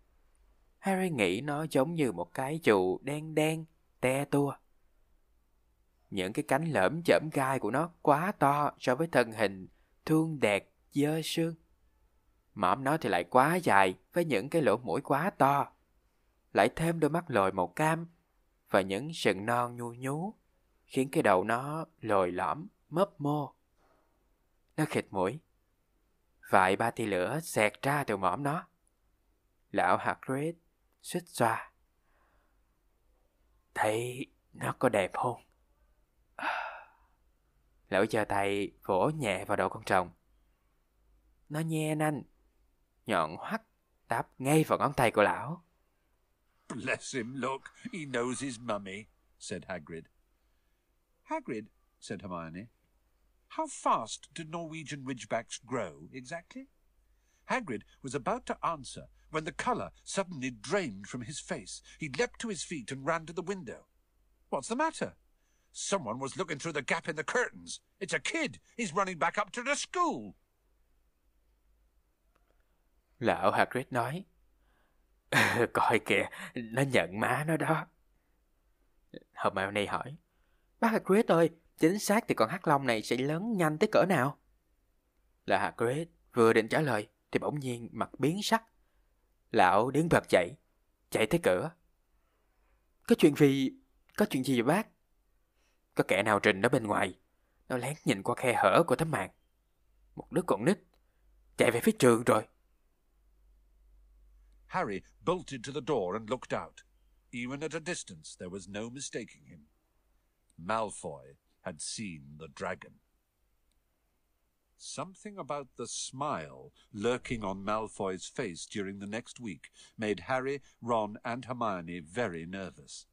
S1: Harry nghĩ nó giống như một cái trụ đen đen, te tua. Những cái cánh lởm chởm gai của nó quá to so với thân hình thương đẹp dơ sương. Mõm nó thì lại quá dài với những cái lỗ mũi quá to. Lại thêm đôi mắt lồi màu cam và những sừng non nhu nhú khiến cái đầu nó lồi lõm, mấp mô. Nó khịt mũi. Vài ba tia lửa xẹt ra từ mõm nó. Lão Hagrid suýt xoa. Thấy nó có đẹp không? (sighs) Lão giơ tay vỗ nhẹ vào đầu con trồng. Nó nhe nanh, nhọn hoắt đáp ngay vào ngón tay của lão.
S2: Bless him, look, he knows his mummy, said Hagrid. Hagrid, said Hermione, how fast do Norwegian ridgebacks grow exactly? Hagrid was about to answer when the colour suddenly drained from his face. He leapt to his feet and ran to the window. What's the matter? Someone was looking through the gap in the curtains. It's a kid. He's running back up to the school.
S1: Lão Hagrid nói. (laughs) Coi kìa, nó nhận má nó đó. Hermione hỏi. Bác Hagrid ơi, chính xác thì con hắc long này sẽ lớn nhanh tới cỡ nào? Là Hagrid vừa định trả lời thì bỗng nhiên mặt biến sắc. Lão đứng bật chạy, chạy tới cửa. Có chuyện gì, có chuyện gì vậy bác? Có kẻ nào trình ở bên ngoài, nó lén nhìn qua khe hở của tấm màn. Một đứa con nít, chạy về phía trường rồi.
S2: Harry bolted to the door and looked out. Even at a distance, there was no mistaking him. Malfoy had seen the dragon. Something about the smile lurking on Malfoy's face during the next week made Harry, Ron, and Hermione very nervous.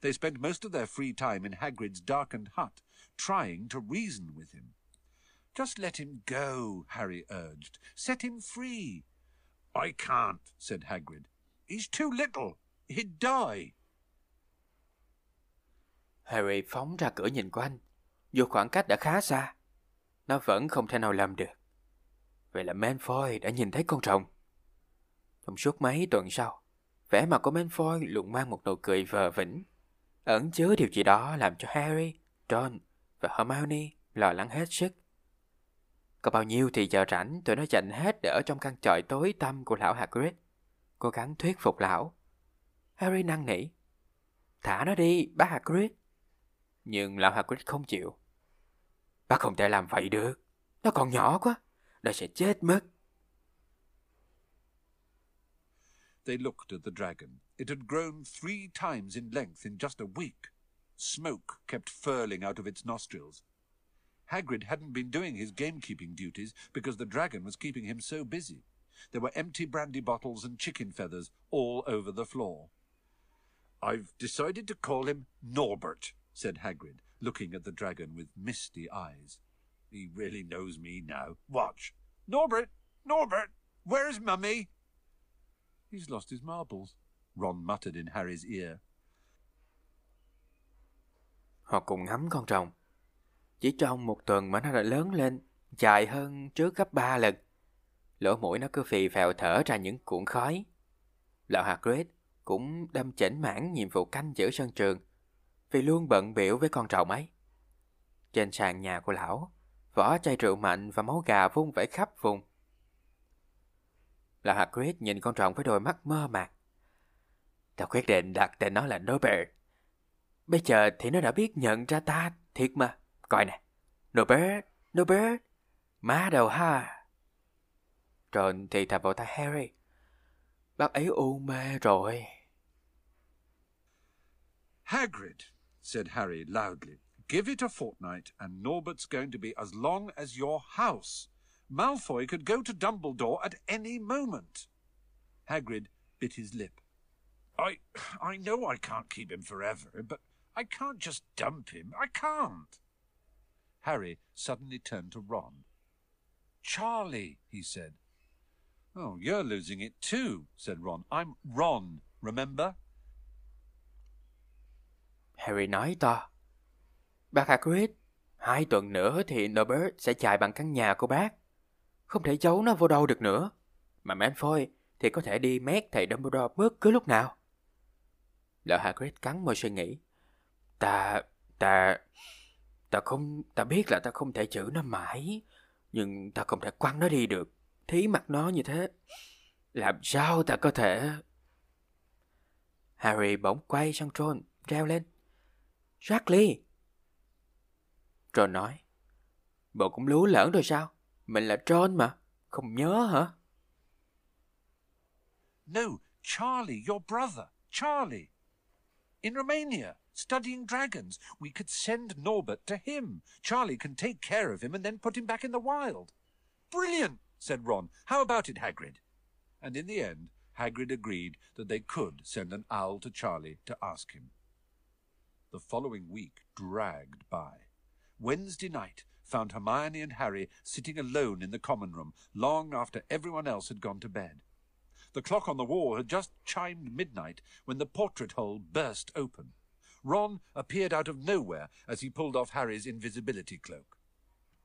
S2: They spent most of their free time in Hagrid's darkened hut, trying to reason with him. Just let him go, Harry urged. Set him free. I can't, said Hagrid. He's too little. He'd die.
S1: Harry phóng ra cửa nhìn quanh. Dù khoảng cách đã khá xa, nó vẫn không thể nào làm được. Vậy là Malfoy đã nhìn thấy con rồng. Trong suốt mấy tuần sau, vẻ mặt của Malfoy luôn mang một nụ cười vờ vĩnh, ẩn chứa điều gì đó làm cho Harry, Ron và Hermione lo lắng hết sức. Có bao nhiêu thì giờ rảnh tụi nó dành hết để ở trong căn tròi tối tăm của lão Hagrid, cố gắng thuyết phục lão. Harry năn nỉ. Thả nó đi, bác Hagrid. Nhưng lão Hagrid không chịu. Bác không thể làm vậy được. Nó còn nhỏ quá. Nó sẽ chết mất.
S2: They looked at the dragon. It had grown three times in length in just a week. Smoke kept furling out of its nostrils. Hagrid hadn't been doing his gamekeeping duties because the dragon was keeping him so busy. There were empty brandy bottles and chicken feathers all over the floor. I've decided to call him Norbert, said Hagrid, looking at the dragon with misty eyes. He really knows me now. Watch. Norbert! Norbert! Where's Mummy? He's lost his marbles, Ron muttered in Harry's ear.
S1: Họ cùng ngắm con rồng. Chỉ trong một tuần mà nó đã lớn lên, dài hơn trước gấp ba lần. Lỗ mũi nó cứ phì phèo thở ra những cuộn khói. Lão Hagrid cũng đâm chỉnh mãn nhiệm vụ canh giữ sân trường, vì luôn bận biểu với con trầu ấy. Trên sàn nhà của lão, vỏ chai rượu mạnh và máu gà vung vẩy khắp vùng. Lão Hagrid nhìn con rồng với đôi mắt mơ màng. Ta quyết định đặt tên nó là Norbert. Bây giờ thì nó đã biết nhận ra ta, thiệt mà. Coi nè, Norbert, Norbert, má đầu ha. Tròn thì thầm vào tay Harry. Bác ấy u mê rồi.
S2: Hagrid, said Harry loudly, give it a fortnight and Norbert's going to be as long as your house. Malfoy could go to Dumbledore at any moment. Hagrid bit his lip. I I know I can't keep him forever, but I can't just dump him. I can't. Harry suddenly turned to Ron. Charlie, he said. Oh, you're losing it too, said Ron. I'm Ron, remember?
S1: Harry nói to. Bác Hagrid, hai tuần nữa thì Norbert sẽ chạy bằng căn nhà của bác. Không thể giấu nó vô đâu được nữa. Mà Malfoy thì có thể đi mét thầy Dumbledore bất cứ lúc nào. Lỡ Hagrid cắn môi suy nghĩ. Ta, Ta... Ta không... Ta biết là ta không thể chữ nó mãi. Nhưng ta không thể quăng nó đi được. Thí mặt nó như thế. Làm sao ta có thể... Harry bỗng quay sang Ron, reo lên. Charlie! Ron nói. Bộ cũng lú lỡn rồi sao? Mình là Ron mà. Không nhớ hả?
S2: No, Charlie, your brother. Charlie. In Romania, studying dragons. We could send Norbert to him. Charlie can take care of him and then put him back in the wild. Brilliant, said Ron. How about it, Hagrid? And in the end, Hagrid agreed that they could send an owl to Charlie to ask him. The following week dragged by. Wednesday night found Hermione and Harry sitting alone in the common room long after everyone else had gone to bed. The clock on the wall had just chimed midnight when the portrait hole burst open. Ron appeared out of nowhere as he pulled off Harry's invisibility cloak.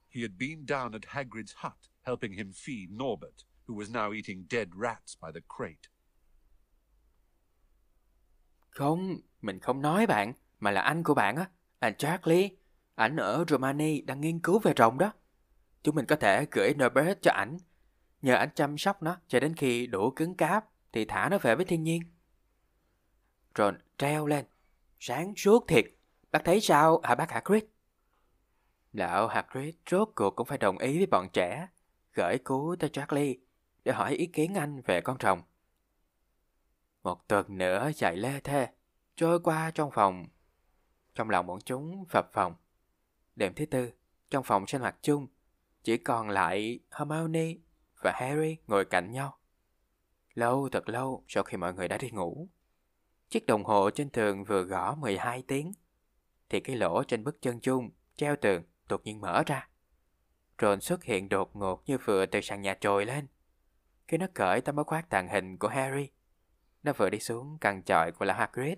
S2: He had been down at Hagrid's hut, helping him feed Norbert, who was now eating dead rats by the crate.
S1: Không, mình không nói bạn, mà là anh của bạn á, anh Charlie. Ảnh ở Romani đang nghiên cứu về rồng đó. Chúng mình có thể gửi Norbert cho ảnh. Nhờ ảnh chăm sóc nó cho đến khi đủ cứng cáp thì thả nó về với thiên nhiên. Ron treo lên. Sáng suốt thiệt. Bác thấy sao hả bác Hagrid? Lão Hagrid rốt cuộc cũng phải đồng ý với bọn trẻ. Gửi cứu tới Charlie để hỏi ý kiến anh về con rồng. Một tuần nữa chạy lê thê, trôi qua trong phòng. Trong lòng bọn chúng phập phòng. Đêm thứ tư, trong phòng sinh hoạt chung, chỉ còn lại Hermione và Harry ngồi cạnh nhau. Lâu thật lâu sau khi mọi người đã đi ngủ. Chiếc đồng hồ trên tường vừa gõ 12 tiếng, thì cái lỗ trên bức chân chung treo tường đột nhiên mở ra. Ron xuất hiện đột ngột như vừa từ sàn nhà trồi lên. Khi nó cởi tấm áo khoác tàng hình của Harry, nó vừa đi xuống căn chọi của lão Hagrid,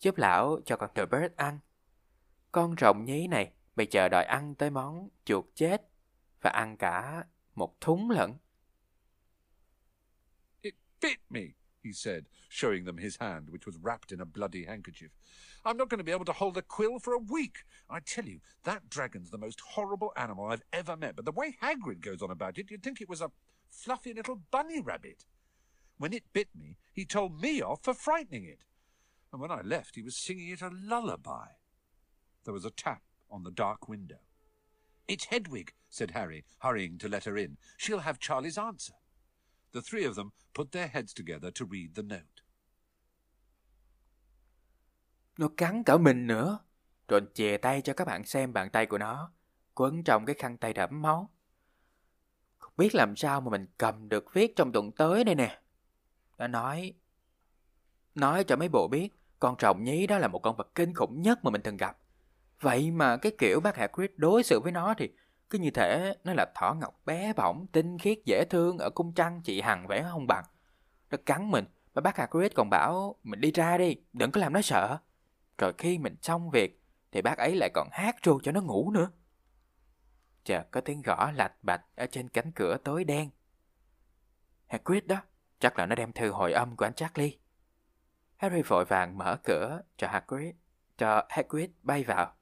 S1: giúp lão cho con Turbot ăn. Con rồng nhí này bị chờ đòi ăn tới món chuột chết và ăn cả một thúng lận.
S2: It bit me, he said, showing them his hand, which was wrapped in a bloody handkerchief. I'm not going to be able to hold a quill for a week. I tell you, that dragon's the most horrible animal I've ever met. But the way Hagrid goes on about it, you'd think it was a fluffy little bunny rabbit. When it bit me, he told me off for frightening it. And when I left, he was singing it a lullaby. There was a tap on the dark window. It's Hedwig, said Harry, hurrying to let her in. She'll have Charlie's answer. The three of them put their heads together to read the note.
S1: Nó cắn cả mình nữa. Rồi chìa tay cho các bạn xem bàn tay của nó, quấn trong cái khăn tay đẫm máu. Không biết làm sao mà mình cầm được viết trong tuần tới đây nè. Nó nói... Nói cho mấy bộ biết, con trọng nhí đó là một con vật kinh khủng nhất mà mình từng gặp. Vậy mà cái kiểu bác Hagrid đối xử với nó thì cứ như thể nó là thỏ ngọc bé bỏng, tinh khiết, dễ thương ở cung trăng chị Hằng vẽ không bằng. Nó cắn mình, mà bác Hagrid còn bảo mình đi ra đi, đừng có làm nó sợ. Rồi khi mình xong việc thì bác ấy lại còn hát ru cho nó ngủ nữa. Chợt có tiếng gõ lạch bạch ở trên cánh cửa tối đen. Hagrid đó, chắc là nó đem thư hồi âm của anh Charlie. Harry vội vàng mở cửa cho Hagrid, cho Hagrid bay vào.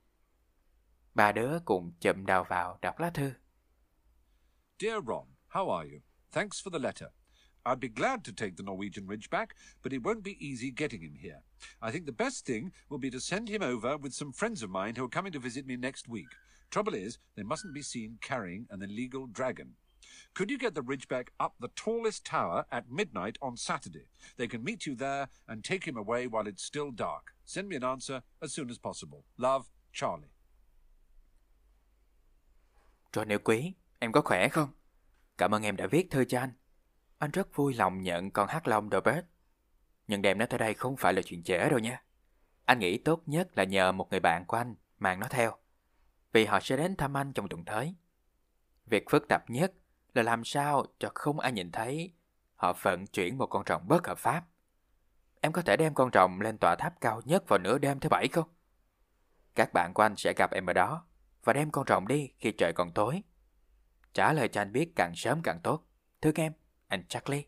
S1: Ba đứa cùng chậm đầu vào đọc lá thư.
S2: Dear Ron, how are you? Thanks for the letter. I'd be glad to take the Norwegian Ridgeback, but it won't be easy getting him here. I think the best thing will be to send him over with some friends of mine who are coming to visit me next week. Trouble is, they mustn't be seen carrying an illegal dragon. Could you get the Ridgeback up the tallest tower at midnight on Saturday? They can meet you there and take him away while it's still dark. Send me an answer as soon as possible. Love, Charlie.
S1: Rồi nếu quý, em có khỏe không? Cảm ơn em đã viết thư cho anh. Anh rất vui lòng nhận con hắc long Robert. Nhưng đem nó tới đây không phải là chuyện dễ đâu nha. Anh nghĩ tốt nhất là nhờ một người bạn của anh mang nó theo. Vì họ sẽ đến thăm anh trong tuần tới. Việc phức tạp nhất là làm sao cho không ai nhìn thấy họ vận chuyển một con rồng bất hợp pháp. Em có thể đem con rồng lên tòa tháp cao nhất vào nửa đêm thứ bảy không? Các bạn của anh sẽ gặp em ở đó và đem con rồng đi khi trời còn tối. Trả lời cho anh biết càng sớm càng tốt. Thương em, anh Charlie.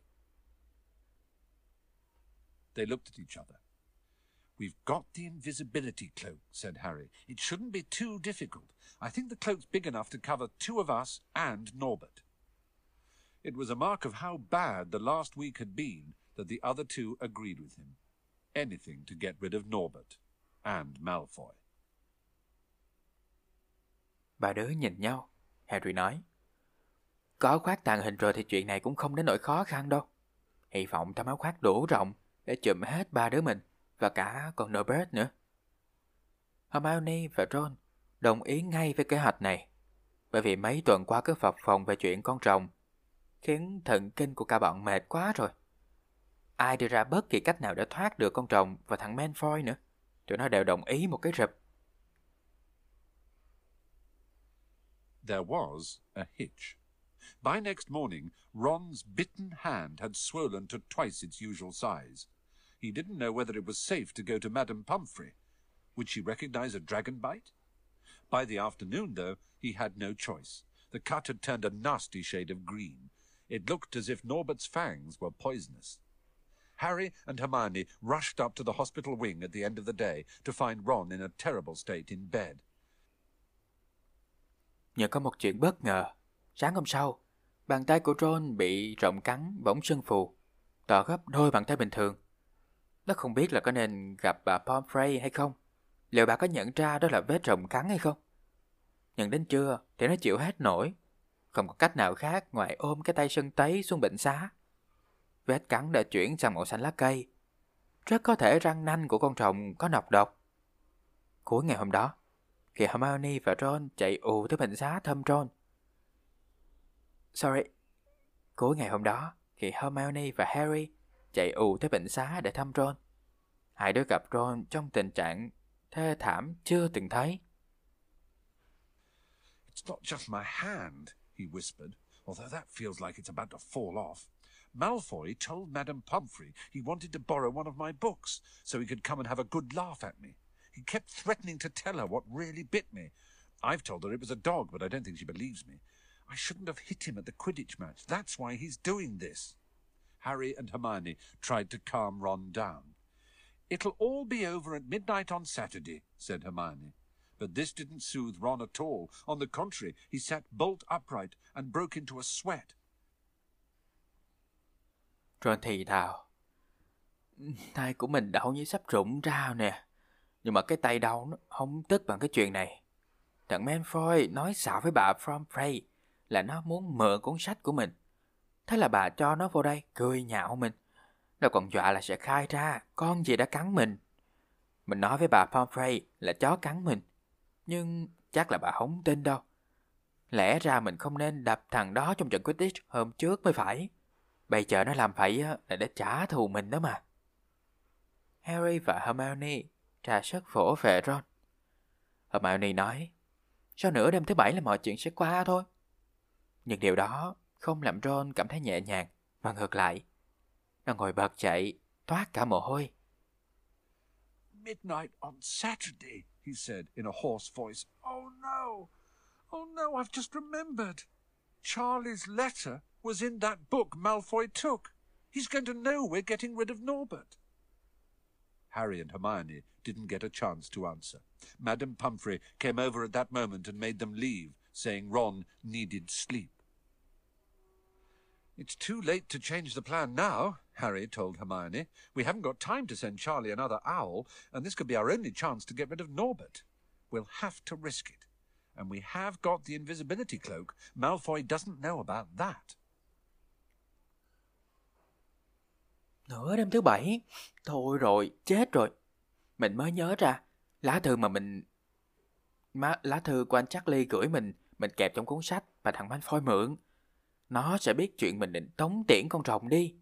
S2: They looked at each other. We've got the invisibility cloak, said Harry. It shouldn't be too difficult. I think the cloak's big enough to cover two of us and Norbert. It was a mark of how bad the last week had been that the other two agreed with him. Anything to get rid of Norbert and Malfoy.
S1: Ba đứa nhìn nhau. Harry nói. Có khoác tàn hình rồi thì chuyện này cũng không đến nỗi khó khăn đâu. Hy vọng tấm áo khoác đủ rộng để chụm hết ba đứa mình và cả con Norbert nữa. Hermione và Ron đồng ý ngay với kế hoạch này, bởi vì mấy tuần qua cứ phập phòng về chuyện con rồng khiến thần kinh của cả bọn mệt quá rồi. Ai đưa ra bất kỳ cách nào để thoát được con rồng và thằng Malfoy nữa. Tụi nó đều đồng ý một cái rập.
S2: There was a hitch. By next morning, Ron's bitten hand had swollen to twice its usual size. He didn't know whether it was safe to go to Madame Pumphrey. Would she recognize a dragon bite? By the afternoon, though, he had no choice. The cut had turned a nasty shade of green. It looked as if Norbert's fangs were poisonous. Harry and Hermione rushed up to the hospital wing at the end of the day to find Ron in a terrible state in bed.
S1: Nhờ có một chuyện bất ngờ. Sáng hôm sau, bàn tay của Ron bị rộng cắn bỗng sưng phù, to gấp đôi bàn tay bình thường. Nó không biết là có nên gặp bà Pomfrey hay không. Liệu bà có nhận ra đó là vết rộng cắn hay không? nhận đến trưa thì nó chịu hết nổi. Không có cách nào khác ngoài ôm cái tay sưng tấy xuống bệnh xá. Vết cắn đã chuyển sang màu xanh lá cây. Rất có thể răng nanh của con rồng có nọc độc. Cuối ngày hôm đó, khi Hermione và Ron chạy ù tới bệnh xá thăm Ron. Sorry. Cuối ngày hôm đó, khi Hermione và Harry chạy ù tới bệnh xá để thăm Ron. Hai đứa gặp Ron trong tình trạng thê thảm chưa từng thấy.
S2: It's not just my hand, he whispered, although that feels like it's about to fall off. Malfoy told Madame Pomfrey he wanted to borrow one of my books so he could come and have a good laugh at me. He kept threatening to tell her what really bit me. I've told her it was a dog, but I don't think she believes me. I shouldn't have hit him at the Quidditch match. That's why he's doing this. Harry and Hermione tried to calm Ron down. It'll all be over at midnight on Saturday, said Hermione. But this didn't soothe Ron at all. On the contrary, he sat bolt upright and broke into a sweat.
S1: Ron thì thào. Tay của mình đau như sắp rụng ra nè. Nhưng mà cái tay đau nó không tức bằng cái chuyện này. Thằng Malfoy nói xạo với bà Fromfrey là nó muốn mượn cuốn sách của mình. Thế là bà cho nó vô đây cười nhạo mình. Nó còn dọa là sẽ khai ra con gì đã cắn mình. Mình nói với bà Pomfrey là chó cắn mình. Nhưng chắc là bà không tin đâu. Lẽ ra mình không nên đập thằng đó trong trận Quidditch hôm trước mới phải. Bây giờ nó làm vậy là để trả thù mình đó mà. Harry và Hermione ra sức vỗ về Ron. Hermione nói, sau nửa đêm thứ bảy là mọi chuyện sẽ qua thôi. Nhưng điều đó không làm Ron cảm thấy nhẹ nhàng, mà ngược lại. Nó ngồi bật dậy, toát cả mồ hôi.
S2: Midnight on Saturday, he said in a hoarse voice. Oh no! Oh no, I've just remembered. Charlie's letter was in that book Malfoy took. He's going to know we're getting rid of Norbert. Harry and Hermione didn't get a chance to answer. Madame Pumphrey came over at that moment and made them leave, saying Ron needed sleep. It's too late to change the plan now, Harry told Hermione. We haven't got time to send Charlie another owl, and this could be our only chance to get rid of Norbert. We'll have to risk it. And we have got the invisibility cloak. Malfoy doesn't know about that.
S1: Nửa đêm thứ bảy. Thôi rồi, chết rồi. Mình mới nhớ ra, lá thư mà mình... Má, lá thư của anh Charlie gửi mình, mình kẹp trong cuốn sách và thằng Malfoy mượn. Nó sẽ biết chuyện mình định tống tiễn con rồng đi.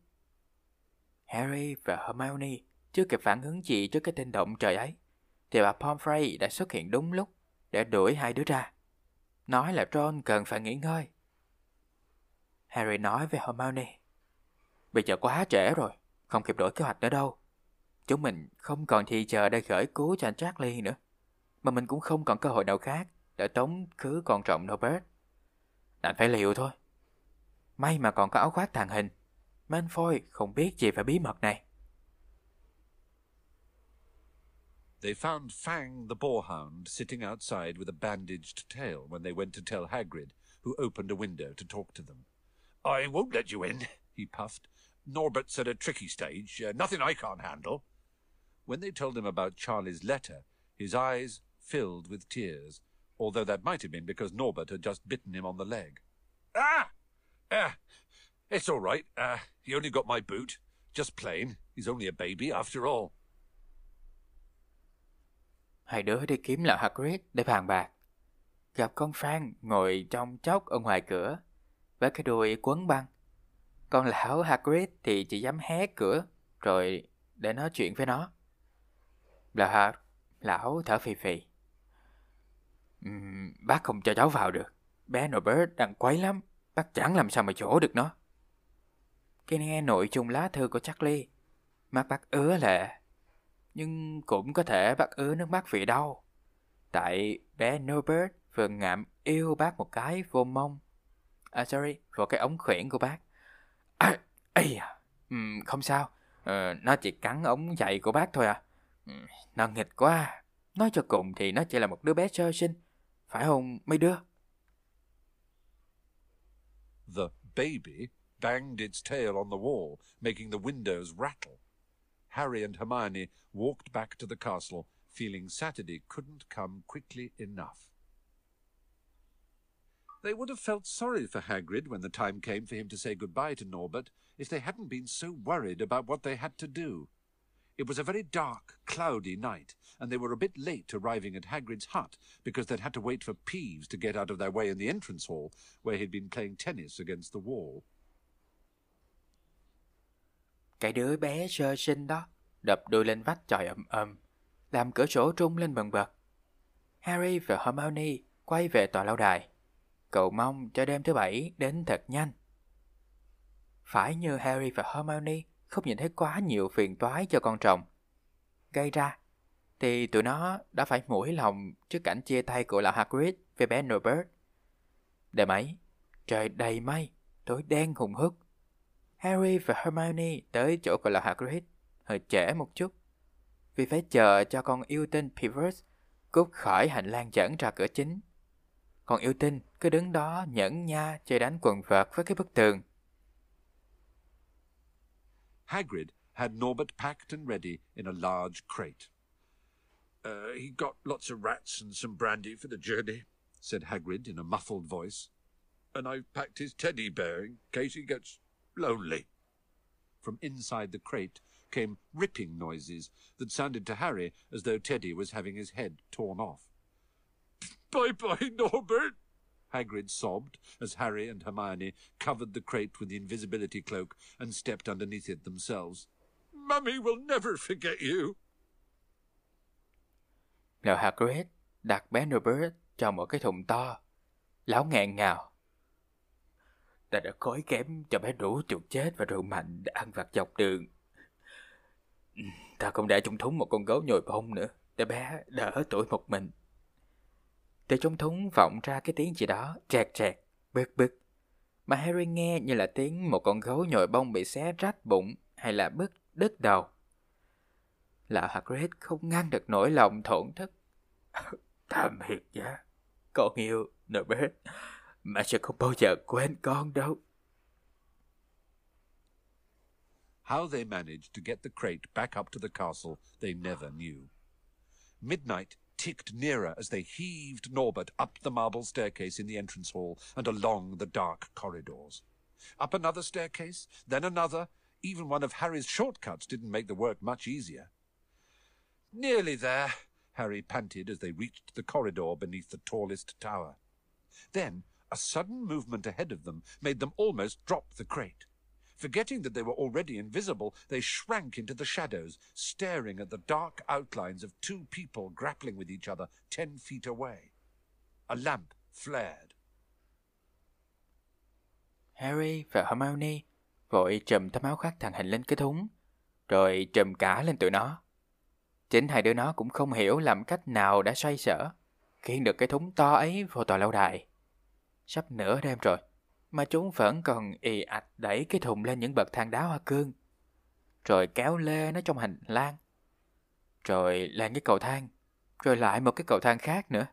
S1: Harry và Hermione chưa kịp phản ứng gì trước cái tên động trời ấy, thì bà Pomfrey đã xuất hiện đúng lúc để đuổi hai đứa ra. Nói là Ron cần phải nghỉ ngơi. Harry nói với Hermione, Bây giờ quá trễ rồi, không kịp đổi kế hoạch nữa đâu. Chúng mình không còn thì chờ để khởi cứu cho anh Charlie nữa. Mà mình cũng không còn cơ hội nào khác để tống khứ con trọng Norbert. Đành phải liều thôi. May mà còn có áo khoác tàng hình. Manfoy không biết gì về bí mật này.
S2: They found Fang the boarhound sitting outside with a bandaged tail when they went to tell Hagrid, who opened a window to talk to them. I won't let you in, he puffed. Norbert's at a tricky stage, uh, nothing I can't handle. When they told him about Charlie's letter, his eyes filled with tears, although that might have been because Norbert had just bitten him on the leg. Ah! Uh, it's all right. Uh, he only got my boot. Just plain. He's only a baby after all.
S1: Hai đứa đi kiếm lão Hagrid để bàn bạc. Gặp con Phan ngồi trong chốc ở ngoài cửa với cái đuôi quấn băng. Còn lão Hagrid thì chỉ dám hé cửa rồi để nói chuyện với nó. Lão Hag, lão thở phì phì. Uhm, bác không cho cháu vào được. Bé Norbert đang quấy lắm. Bác chẳng làm sao mà chỗ được nó. Khi nghe nội chung lá thư của Charlie, mắt bác ứa lệ. Nhưng cũng có thể bác ứa nước mắt vì đau. Tại bé Norbert vừa ngạm yêu bác một cái vô mông. À sorry, vào cái ống khuyển của bác. À, ây à, uhm, không sao. Ờ, nó chỉ cắn ống giày của bác thôi à. Uhm, nó nghịch quá. Nói cho cùng thì nó chỉ là một đứa bé sơ sinh. Phải không mấy đứa?
S2: The baby banged its tail on the wall, making the windows rattle. Harry and Hermione walked back to the castle, feeling Saturday couldn't come quickly enough. They would have felt sorry for Hagrid when the time came for him to say goodbye to Norbert if they hadn't been so worried about what they had to do. It was a very dark, cloudy night, and they were a bit late arriving at Hagrid's hut because they'd had to wait for Peeves to get out of their way in the entrance hall, where he'd been playing tennis against the wall.
S1: Cái đứa bé sơ sinh đó đập đuôi lên vách chòi ầm ầm, làm cửa sổ trung lên bần bật. Harry và Hermione quay về tòa lâu đài. Cậu mong cho đêm thứ bảy đến thật nhanh. Phải như Harry và Hermione không nhìn thấy quá nhiều phiền toái cho con rồng. Gây ra, thì tụi nó đã phải mũi lòng trước cảnh chia tay của lão Hagrid với bé Norbert. Đêm ấy, trời đầy mây, tối đen hùng hức. Harry và Hermione tới chỗ của lão Hagrid hơi trễ một chút. Vì phải chờ cho con yêu tinh Pivot cút khỏi hành lang dẫn ra cửa chính. Còn yêu tinh cứ đứng đó nhẫn nha chơi đánh quần vợt với cái bức tường.
S2: Hagrid had Norbert packed and ready in a large crate. Uh, he got lots of rats and some brandy for the journey, said Hagrid in a muffled voice. And I've packed his teddy bear in case he gets lonely. From inside the crate came ripping noises that sounded to Harry as though Teddy was having his head torn off. Bye bye, Norbert, Hagrid sobbed as Harry and Hermione covered the crate with the invisibility cloak and stepped underneath it themselves. Mummy will never forget you.
S1: Lão Hagrid đặt bé Norbert trong một cái thùng to. Lão ngẹn ngào. Ta đã khói kém cho bé đủ chuột chết và rượu mạnh để ăn vặt dọc đường. Ta không để trong thúng một con gấu nhồi bông nữa, để bé đỡ tuổi một mình. Từ trong thúng vọng ra cái tiếng gì đó, chẹt chẹt, bực bực. Mà Harry nghe như là tiếng một con gấu nhồi bông bị xé rách bụng hay là bứt đứt đầu. Lão Hagrid không ngăn được nỗi lòng thổn thức. Tạm biệt giá, con yêu Norbert, mà sẽ không bao giờ quên con đâu.
S2: How they managed to get the crate back up to the castle, they never knew. Midnight ticked nearer as they heaved Norbert up the marble staircase in the entrance hall and along the dark corridors. Up another staircase, then another. Even one of Harry's shortcuts didn't make the work much easier. Nearly there, Harry panted as they reached the corridor beneath the tallest tower. Then a sudden movement ahead of them made them almost drop the crate. Forgetting that they were already invisible, they shrank into the shadows, staring at the dark outlines of two people grappling with each other ten feet away. A lamp flared.
S1: Harry và Hermione vội trùm tấm áo khoác thằng hình lên cái thúng, rồi trùm cả lên tụi nó. Chính hai đứa nó cũng không hiểu làm cách nào đã xoay sở, khiến được cái thúng to ấy vô tòa lâu đài. Sắp nửa đêm rồi, mà chúng vẫn còn ì ạch đẩy cái thùng lên những bậc thang đá hoa cương, rồi kéo lê nó trong hành lang. rồi lên cái cầu thang, rồi lại một cái cầu thang khác nữa.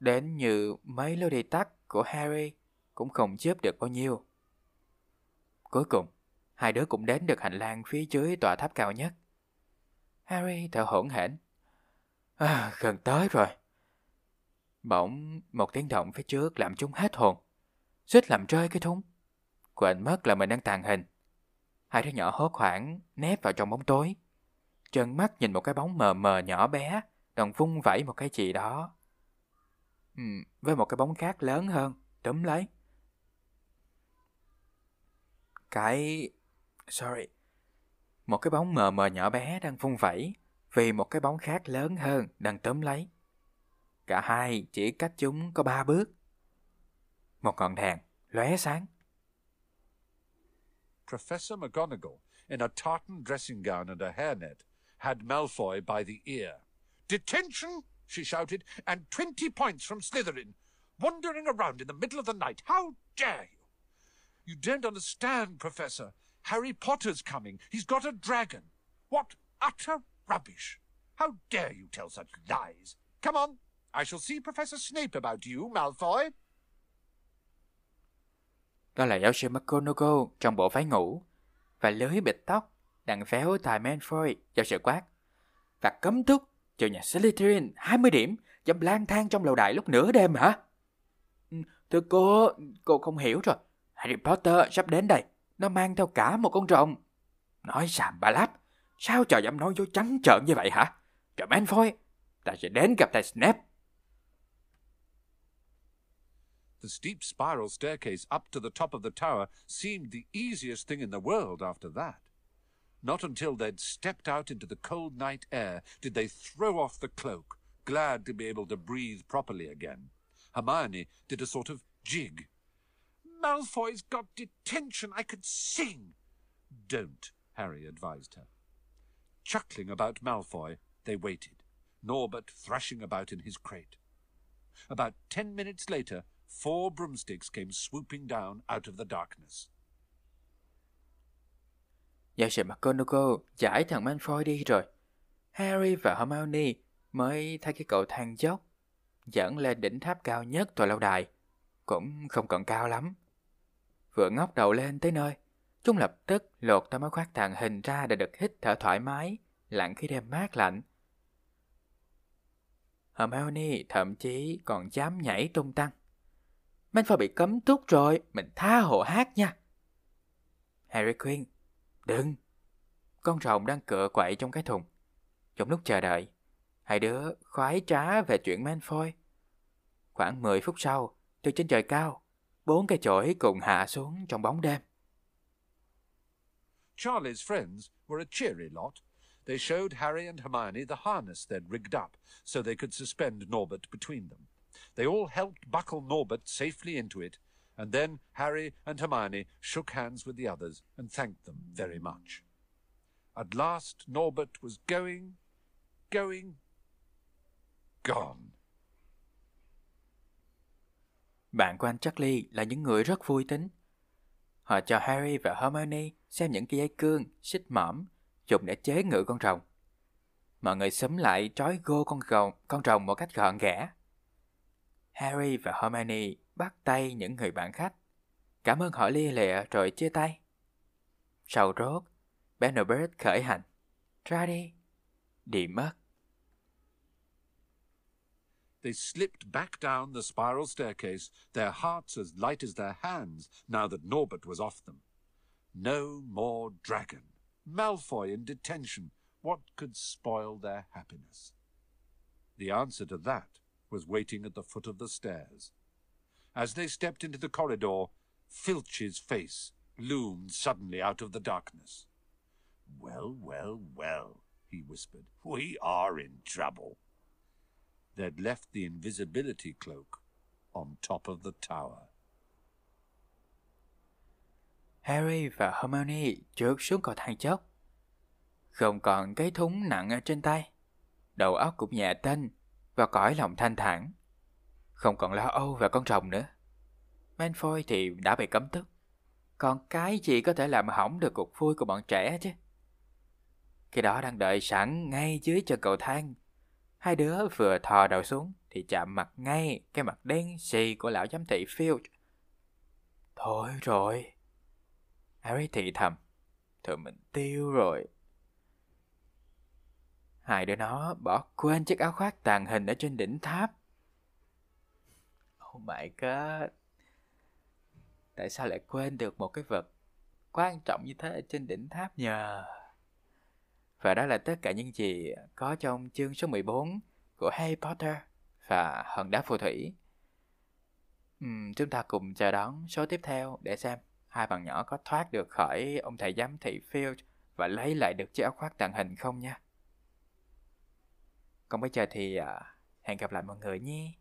S1: Đến như mấy lối đi tắt của Harry cũng không giúp được bao nhiêu. Cuối cùng, hai đứa cũng đến được hành lang phía dưới tòa tháp cao nhất. Harry thở hổn hển. À, gần tới rồi. Bỗng một tiếng động phía trước làm chúng hết hồn. Suýt làm rơi cái thúng. Quên mất là mình đang tàn hình. Hai đứa nhỏ hốt hoảng nép vào trong bóng tối. Trần mắt nhìn một cái bóng mờ mờ nhỏ bé đang vung vẩy một cái gì đó. Ừ, với một cái bóng khác lớn hơn, túm lấy. Cái... Sorry. Một cái bóng mờ mờ nhỏ bé đang vung vẩy vì một cái bóng khác lớn hơn đang túm lấy. Cả hai chỉ cách chúng có ba bước. Một ngọn đèn lóe sáng.
S2: Professor McGonagall, in a tartan dressing gown and a hairnet, had Malfoy by the ear. Detention, she shouted, and 20 points from Slytherin. Wandering around in the middle of the night. How dare you? You don't understand, Professor. Harry Potter's coming. He's got a dragon. What utter rubbish. How dare you tell such lies? Come on, I shall see Professor Snape about you, Malfoy.
S1: Đó là giáo sư McGonagall trong bộ váy ngủ và lưới bịt tóc đằng véo tài Manfoy giáo sư quát và cấm túc cho nhà Slytherin 20 điểm dám lang thang trong lầu đại lúc nửa đêm hả? Ừ, thưa cô, cô không hiểu rồi. Harry Potter sắp đến đây. Nó mang theo cả một con rồng. Nói xàm bà láp. Sao trò dám nói dối trắng trợn như vậy hả? Trời Manfoy, ta sẽ đến gặp thầy Snape.
S2: The steep spiral staircase up to the top of the tower seemed the easiest thing in the world after that. Not until they'd stepped out into the cold night air did they throw off the cloak, glad to be able to breathe properly again. Hermione did a sort of jig. Malfoy's got detention. I could sing. Don't, Harry advised her. Chuckling about Malfoy, they waited, Norbert thrashing about in his crate. About ten minutes later, four broomsticks came swooping down out of the darkness.
S1: Giáo sư McGonagall giải thằng Malfoy đi rồi. Harry và Hermione mới thay cái cầu thang dốc dẫn lên đỉnh tháp cao nhất tòa lâu đài. Cũng không còn cao lắm. Vừa ngóc đầu lên tới nơi, chúng lập tức lột tấm áo khoác tàng hình ra để được hít thở thoải mái, lặng khi đêm mát lạnh. Hermione thậm chí còn dám nhảy tung tăng. Malfoy bị cấm túc rồi, mình tha hồ hát nha. Harry khuyên, đừng. Con rồng đang cựa quậy trong cái thùng. Trong lúc chờ đợi, hai đứa khoái trá về chuyện Manfoy. Khoảng 10 phút sau, từ trên trời cao, bốn cây chổi cùng hạ xuống trong bóng đêm.
S2: Charlie's friends were a cheery lot. They showed Harry and Hermione the harness they'd rigged up so they could suspend Norbert between them. They all helped buckle Norbert safely into it, and then Harry and Hermione shook hands with the others and thanked them very much. At last Norbert was going, going, gone.
S1: Bạn của anh Charlie là những người rất vui tính. Họ cho Harry và Hermione xem những cái dây cương, xích mõm dùng để chế ngự con rồng. Mọi người sớm lại trói gô con rồng, con rồng một cách gọn ghẽ. Harry và Hermione bắt tay những người bạn khách. Cảm ơn họ lia lịa rồi chia tay. Sau rốt, Benobert khởi hành. Ra đi. Đi mất.
S2: They slipped back down the spiral staircase, their hearts as light as their hands, now that Norbert was off them. No more dragon. Malfoy in detention. What could spoil their happiness? The answer to that was waiting at the foot of the stairs. As they stepped into the corridor, Filch's face loomed suddenly out of the darkness. Well, well, well, he whispered. We are in trouble. They'd left the invisibility cloak on top of the tower.
S1: Harry và Hermione trượt xuống cầu thang chốc. Không còn cái thúng nặng ở trên tay. Đầu óc cũng nhẹ tênh và cõi lòng thanh thản. Không còn lo âu về con rồng nữa. Manfoy thì đã bị cấm tức, Còn cái gì có thể làm hỏng được cuộc vui của bọn trẻ chứ? Khi đó đang đợi sẵn ngay dưới chân cầu thang. Hai đứa vừa thò đầu xuống thì chạm mặt ngay cái mặt đen xì của lão giám thị Field. Thôi rồi. Harry thì thầm. Thôi mình tiêu rồi. Hai đứa nó bỏ quên chiếc áo khoác tàn hình ở trên đỉnh tháp. Oh my god. Tại sao lại quên được một cái vật quan trọng như thế ở trên đỉnh tháp nhờ? Và đó là tất cả những gì có trong chương số 14 của Harry Potter và Hòn đá phù thủy. Uhm, chúng ta cùng chờ đón số tiếp theo để xem hai bạn nhỏ có thoát được khỏi ông thầy giám thị Field và lấy lại được chiếc áo khoác tàng hình không nha. Còn bây giờ thì uh, hẹn gặp lại mọi người nhé.